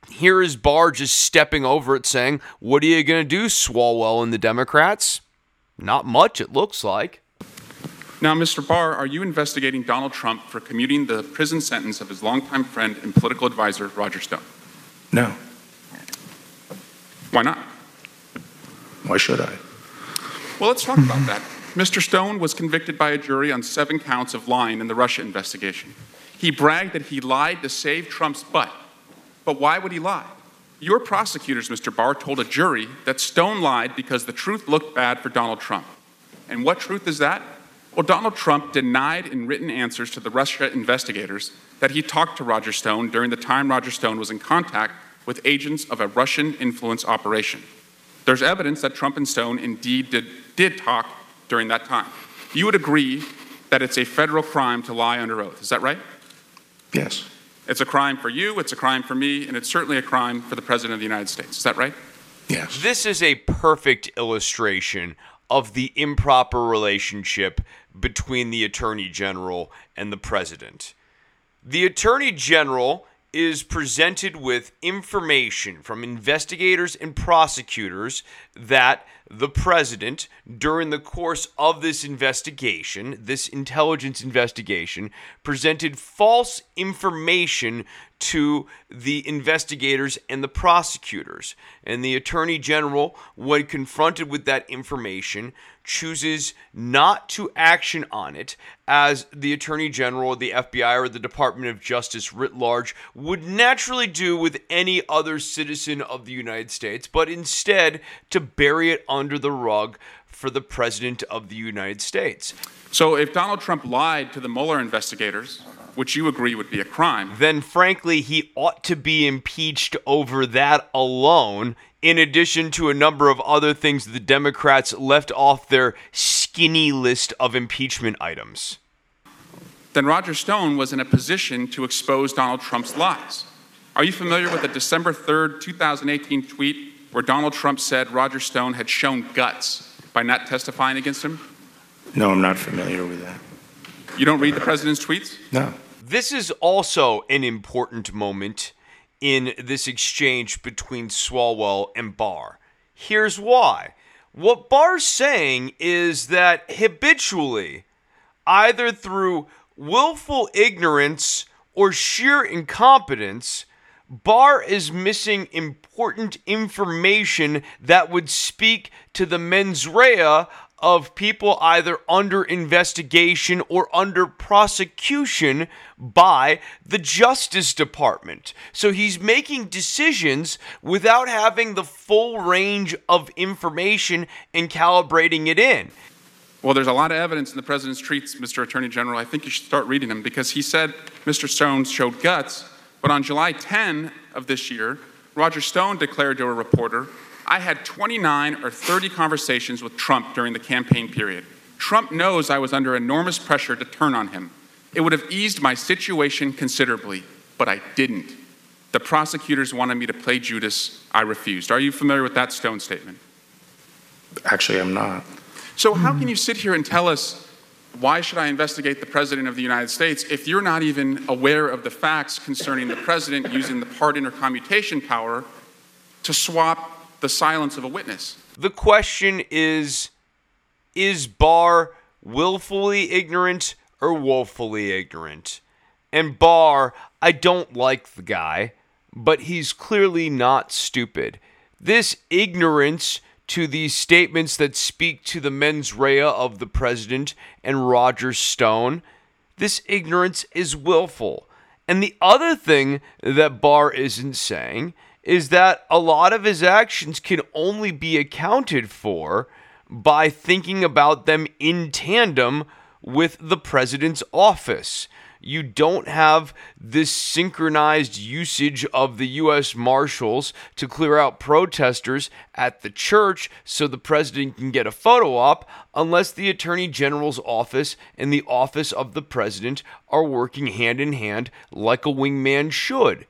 here is Barr just stepping over it saying, What are you going to do, Swalwell and the Democrats? Not much, it looks like.
Now, Mr. Barr, are you investigating Donald Trump for commuting the prison sentence of his longtime friend and political advisor, Roger Stone?
No.
Why not?
Why should I?
Well, let's talk about that. Mr. Stone was convicted by a jury on seven counts of lying in the Russia investigation. He bragged that he lied to save Trump's butt. But why would he lie? Your prosecutors, Mr. Barr, told a jury that Stone lied because the truth looked bad for Donald Trump. And what truth is that? Well, Donald Trump denied in written answers to the Russia investigators that he talked to Roger Stone during the time Roger Stone was in contact with agents of a Russian influence operation. There's evidence that Trump and Stone indeed did, did talk during that time. You would agree that it's a federal crime to lie under oath. Is that right?
Yes.
It's a crime for you, it's a crime for me, and it's certainly a crime for the President of the United States. Is that right?
Yes.
This is a perfect illustration of the improper relationship between the Attorney General and the President. The Attorney General is presented with information from investigators and prosecutors that the president, during the course of this investigation, this intelligence investigation, presented false information to the investigators and the prosecutors. And the attorney general, when confronted with that information, chooses not to action on it as the attorney general, the FBI, or the Department of Justice writ large would naturally do with any other citizen of the United States, but instead to bury it under the rug for the President of the United States.
So if Donald Trump lied to the Mueller investigators, which you agree would be a crime,
then frankly, he ought to be impeached over that alone, in addition to a number of other things the Democrats left off their skinny list of impeachment items.
then Roger Stone was in a position to expose Donald Trump's lies. Are you familiar with the December 3rd, 2018 tweet where Donald Trump said Roger Stone had shown guts by not testifying against him?
No, I'm not familiar with that.
You don't read the president's tweets?
No.
This is also an important moment in this exchange between Swalwell and Barr. Here's why. What Barr's saying is that habitually, either through willful ignorance or sheer incompetence, Barr is missing important information that would speak to the mens rea of people either under investigation or under prosecution by the Justice Department. So he's making decisions without having the full range of information and calibrating it in.
Well, there's a lot of evidence in the president's tweets, Mr. Attorney General. I think you should start reading them because he said Mr. Stone showed guts, but on July 10 of this year, Roger Stone declared to a reporter, I had 29 or 30 conversations with Trump during the campaign period. Trump knows I was under enormous pressure to turn on him. It would have eased my situation considerably, but I didn't. The prosecutors wanted me to play Judas. I refused. Are you familiar with that Stone statement?
Actually, I'm not.
So, how can you sit here and tell us why should I investigate the President of the United States if you're not even aware of the facts concerning the President using the pardon or commutation power to swap the silence of a witness?
The question is Is Barr willfully ignorant or woefully ignorant? And Barr, I don't like the guy, but he's clearly not stupid. This ignorance to these statements that speak to the mens rea of the president and Roger Stone, this ignorance is willful. And the other thing that Barr isn't saying is that a lot of his actions can only be accounted for by thinking about them in tandem with the president's office you don't have this synchronized usage of the U.S. Marshals to clear out protesters at the church so the president can get a photo op unless the Attorney General's office and the office of the president are working hand in hand like a wingman should.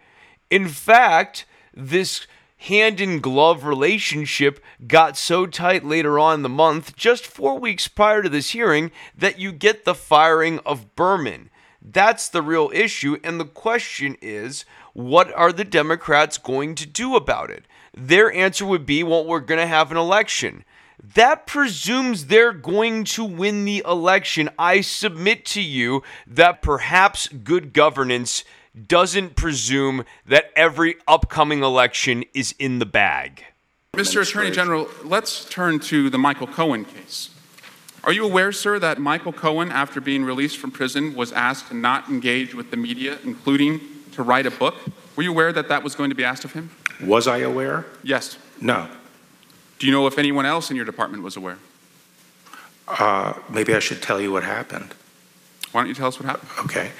In fact, this hand in glove relationship got so tight later on in the month, just four weeks prior to this hearing, that you get the firing of Berman. That's the real issue. And the question is, what are the Democrats going to do about it? Their answer would be, well, we're going to have an election. That presumes they're going to win the election. I submit to you that perhaps good governance doesn't presume that every upcoming election is in the bag.
Mr. Attorney General, let's turn to the Michael Cohen case. Are you aware, sir, that Michael Cohen, after being released from prison, was asked to not engage with the media, including to write a book? Were you aware that that was going to be asked of him?
Was I aware?
Yes.
No.
Do you know if anyone else in your department was aware?
Uh, maybe I should tell you what happened.
Why don't you tell us what happened?
Okay.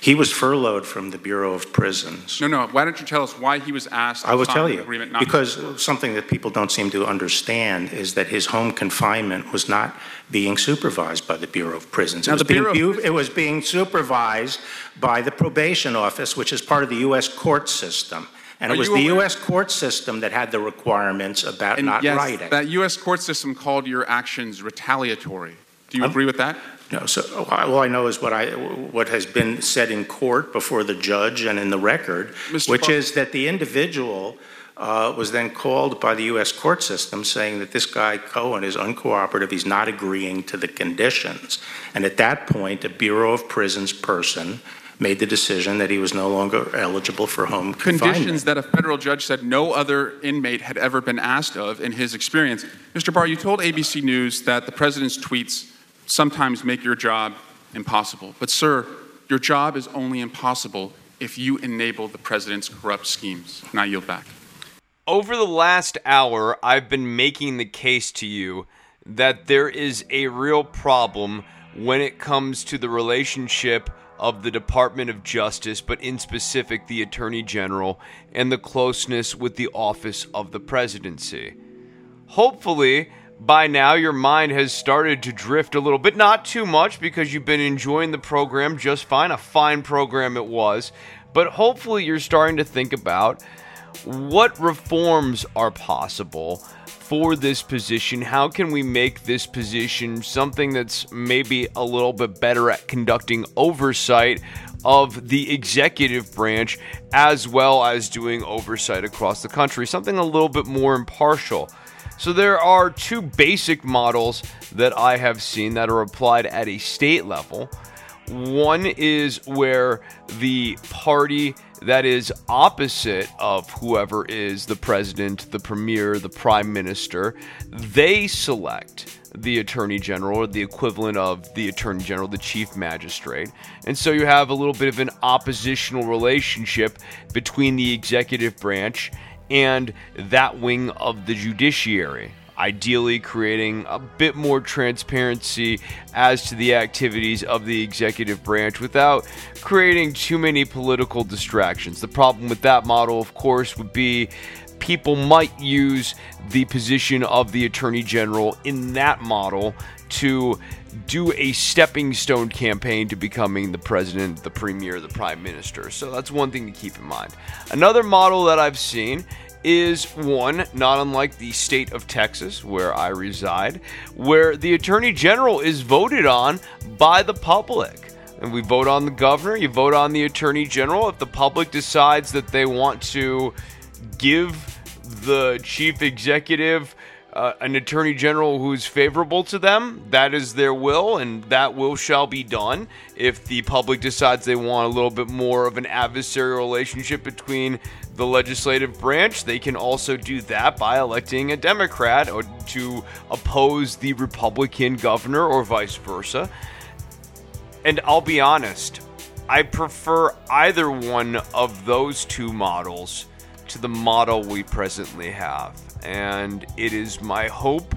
He was furloughed from the Bureau of Prisons.
No, no. Why don't you tell us why he was asked?
I will tell you.
Agreement
because something that people don't seem to understand is that his home confinement was not being supervised by the Bureau of Prisons.
Now,
it, was
the Bureau
being,
of-
it was being supervised by the probation office, which is part of the U.S. court system. And
Are
it was the
aware-
U.S. court system that had the requirements about
and
not
yes,
writing.
that U.S. court system called your actions retaliatory. Do you
Um,
agree with that?
No, so all I know is what I, what has been said in court before the judge and in the record,
Mr.
which is that the individual uh, was then called by the U.S. court system saying that this guy Cohen is uncooperative, he's not agreeing to the conditions. And at that point, a Bureau of Prisons person made the decision that he was no longer eligible for home
Conditions
confinement.
that a federal judge said no other inmate had ever been asked of in his experience. Mr. Barr, you told ABC News that the president's tweets sometimes make your job impossible. But, sir, your job is only impossible if you enable the president's corrupt schemes. And I yield back.
Over the last hour, I've been making the case to you that there is a real problem when it comes to the relationship of the Department of Justice, but in specific the Attorney General, and the closeness with the office of the presidency. Hopefully, by now your mind has started to drift a little bit, not too much because you've been enjoying the program just fine, a fine program it was, but hopefully you're starting to think about what reforms are possible for this position? How can we make this position something that's maybe a little bit better at conducting oversight of the executive branch as well as doing oversight across the country? Something a little bit more impartial. So there are two basic models that I have seen that are applied at a state level. One is where the party that is opposite of whoever is the president, the premier, the prime minister, they select the attorney general or the equivalent of the attorney general, the chief magistrate. And so you have a little bit of an oppositional relationship between the executive branch and that wing of the judiciary ideally creating a bit more transparency as to the activities of the executive branch without creating too many political distractions. The problem with that model, of course, would be people might use the position of the attorney general in that model to do a stepping stone campaign to becoming the president, the premier, the prime minister. So that's one thing to keep in mind. Another model that I've seen is one not unlike the state of Texas, where I reside, where the Attorney General is voted on by the public. And we vote on the governor, you vote on the Attorney General. If the public decides that they want to give the chief executive uh, an attorney general who's favorable to them. That is their will, and that will shall be done. If the public decides they want a little bit more of an adversarial relationship between the legislative branch, they can also do that by electing a Democrat or to oppose the Republican governor or vice versa. And I'll be honest, I prefer either one of those two models to the model we presently have. And it is my hope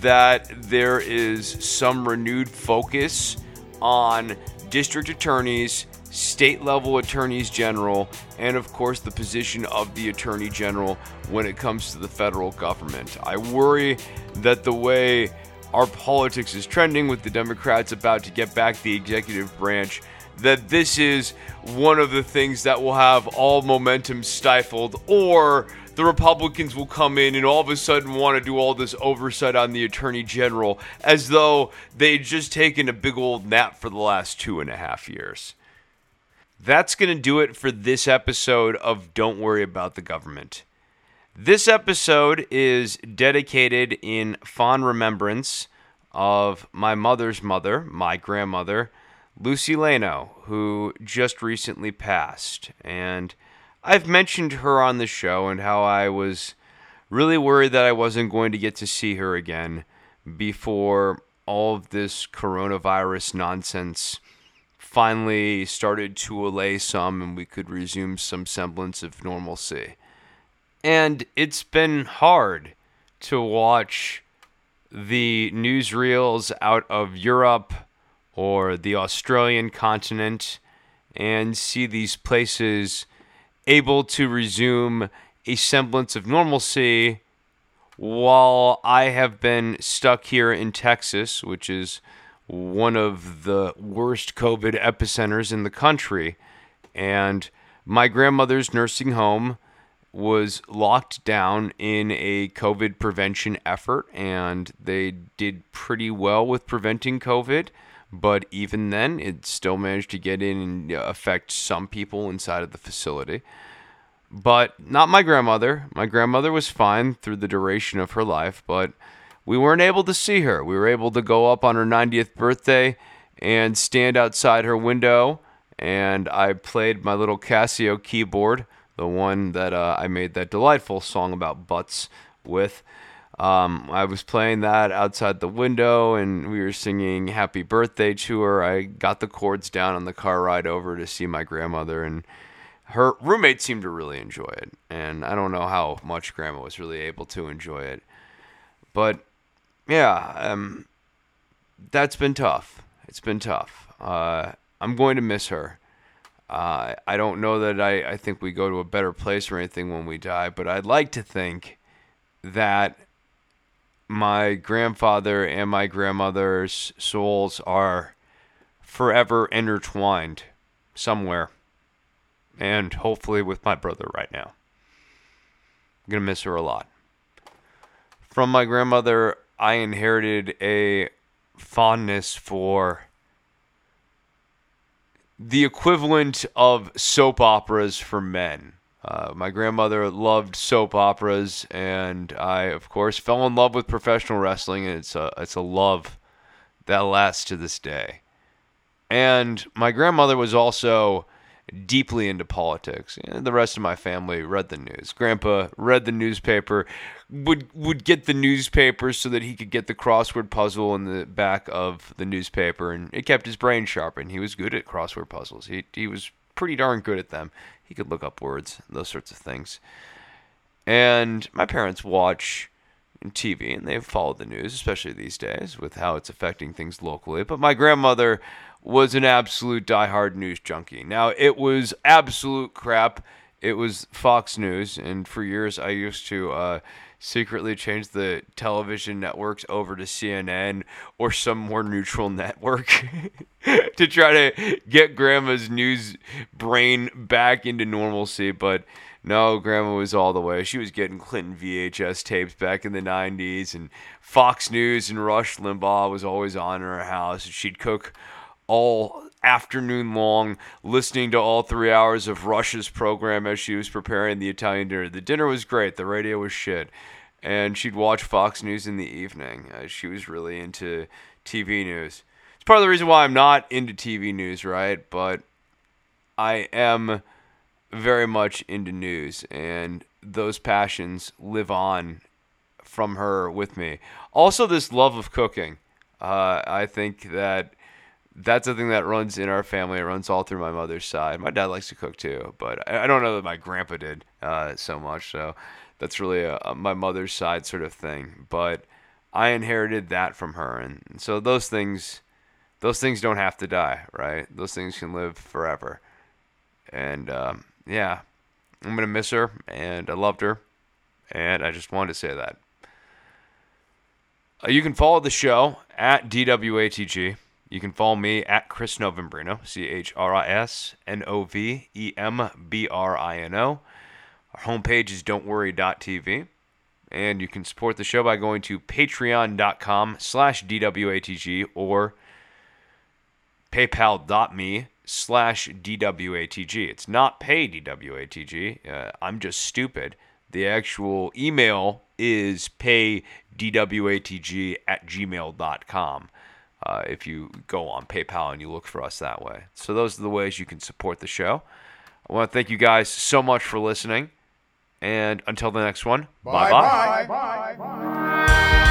that there is some renewed focus on district attorneys, state level attorneys general, and of course the position of the attorney general when it comes to the federal government. I worry that the way our politics is trending with the Democrats about to get back the executive branch that this is one of the things that will have all momentum stifled, or the Republicans will come in and all of a sudden want to do all this oversight on the Attorney General as though they'd just taken a big old nap for the last two and a half years. That's going to do it for this episode of Don't Worry About the Government. This episode is dedicated in fond remembrance of my mother's mother, my grandmother, Lucy Leno, who just recently passed. And I've mentioned her on the show and how I was really worried that I wasn't going to get to see her again before all of this coronavirus nonsense finally started to allay some and we could resume some semblance of normalcy. And it's been hard to watch the newsreels out of Europe or the Australian continent and see these places able to resume a semblance of normalcy while I have been stuck here in Texas, which is one of the worst COVID epicenters in the country. And my grandmother's nursing home was locked down in a COVID prevention effort, and they did pretty well with preventing COVID. But even then, it still managed to get in and affect some people inside of the facility. But not my grandmother. My grandmother was fine through the duration of her life, but we weren't able to see her. We were able to go up on her 90th birthday and stand outside her window, and I played my little Casio keyboard, the one that uh, I made that delightful song about butts with. Um, I was playing that outside the window and we were singing happy birthday to her. I got the chords down on the car ride over to see my grandmother and her roommate seemed to really enjoy it. And I don't know how much grandma was really able to enjoy it. But yeah, um, that's been tough. It's been tough. Uh, I'm going to miss her. Uh, I don't know that I, I think we go to a better place or anything when we die, but I'd like to think that my grandfather and my grandmother's souls are forever intertwined somewhere. And hopefully with my brother right now. I'm going to miss her a lot. From my grandmother, I inherited a fondness for the equivalent of soap operas for men. Uh, my grandmother loved soap operas, and I, of course, fell in love with professional wrestling, and it's a it's a love that lasts to this day. And my grandmother was also deeply into politics. And the rest of my family read the news. Grandpa read the newspaper, would would get the newspaper so that he could get the crossword puzzle in the back of the newspaper, and it kept his brain sharp. And he was good at crossword puzzles. He he was pretty darn good at them. He could look up words, those sorts of things. And my parents watch TV and they've followed the news, especially these days with how it's affecting things locally. But my grandmother was an absolute diehard news junkie. Now, it was absolute crap. It was Fox News, and for years I used to uh, secretly change the television networks over to CNN or some more neutral network to try to get grandma's news brain back into normalcy. But no, grandma was all the way. She was getting Clinton VHS tapes back in the 90s, and Fox News and Rush Limbaugh was always on in her house. She'd cook all afternoon long, listening to all three hours of Rush's program as she was preparing the Italian dinner. The dinner was great, the radio was shit. And she'd watch Fox News in the evening. Uh, she was really into TV news. It's part of the reason why I'm not into TV news, right? But I am very much into news, and those passions live on from her with me. Also, this love of cooking. Uh, I think that that's the thing that runs in our family. It runs all through my mother's side. My dad likes to cook too, but I, don't know that my grandpa did uh, so much. So that's really a, a, my mother's side sort of thing. But I inherited that from her, and so those things, those things don't have to die, right? Those things can live forever. And um, yeah, I'm gonna miss her, and I loved her, and I just wanted to say that. Uh, you can follow the show at DWATG. You can follow me at Chris Novembrino, C H R I S N O V E M B R I N O. Our homepage is don'tworry.tv. And you can support the show by going to patreon.com slash DWATG or paypal.me slash DWATG. It's not pay DWATG. Uh, I'm just stupid. The actual email is pay DWATG at gmail.com. Uh, if you go on PayPal and you look for us that way. So, those are the ways you can support the show. I want to thank you guys so much for listening. And until the next one, bye bye. bye, bye.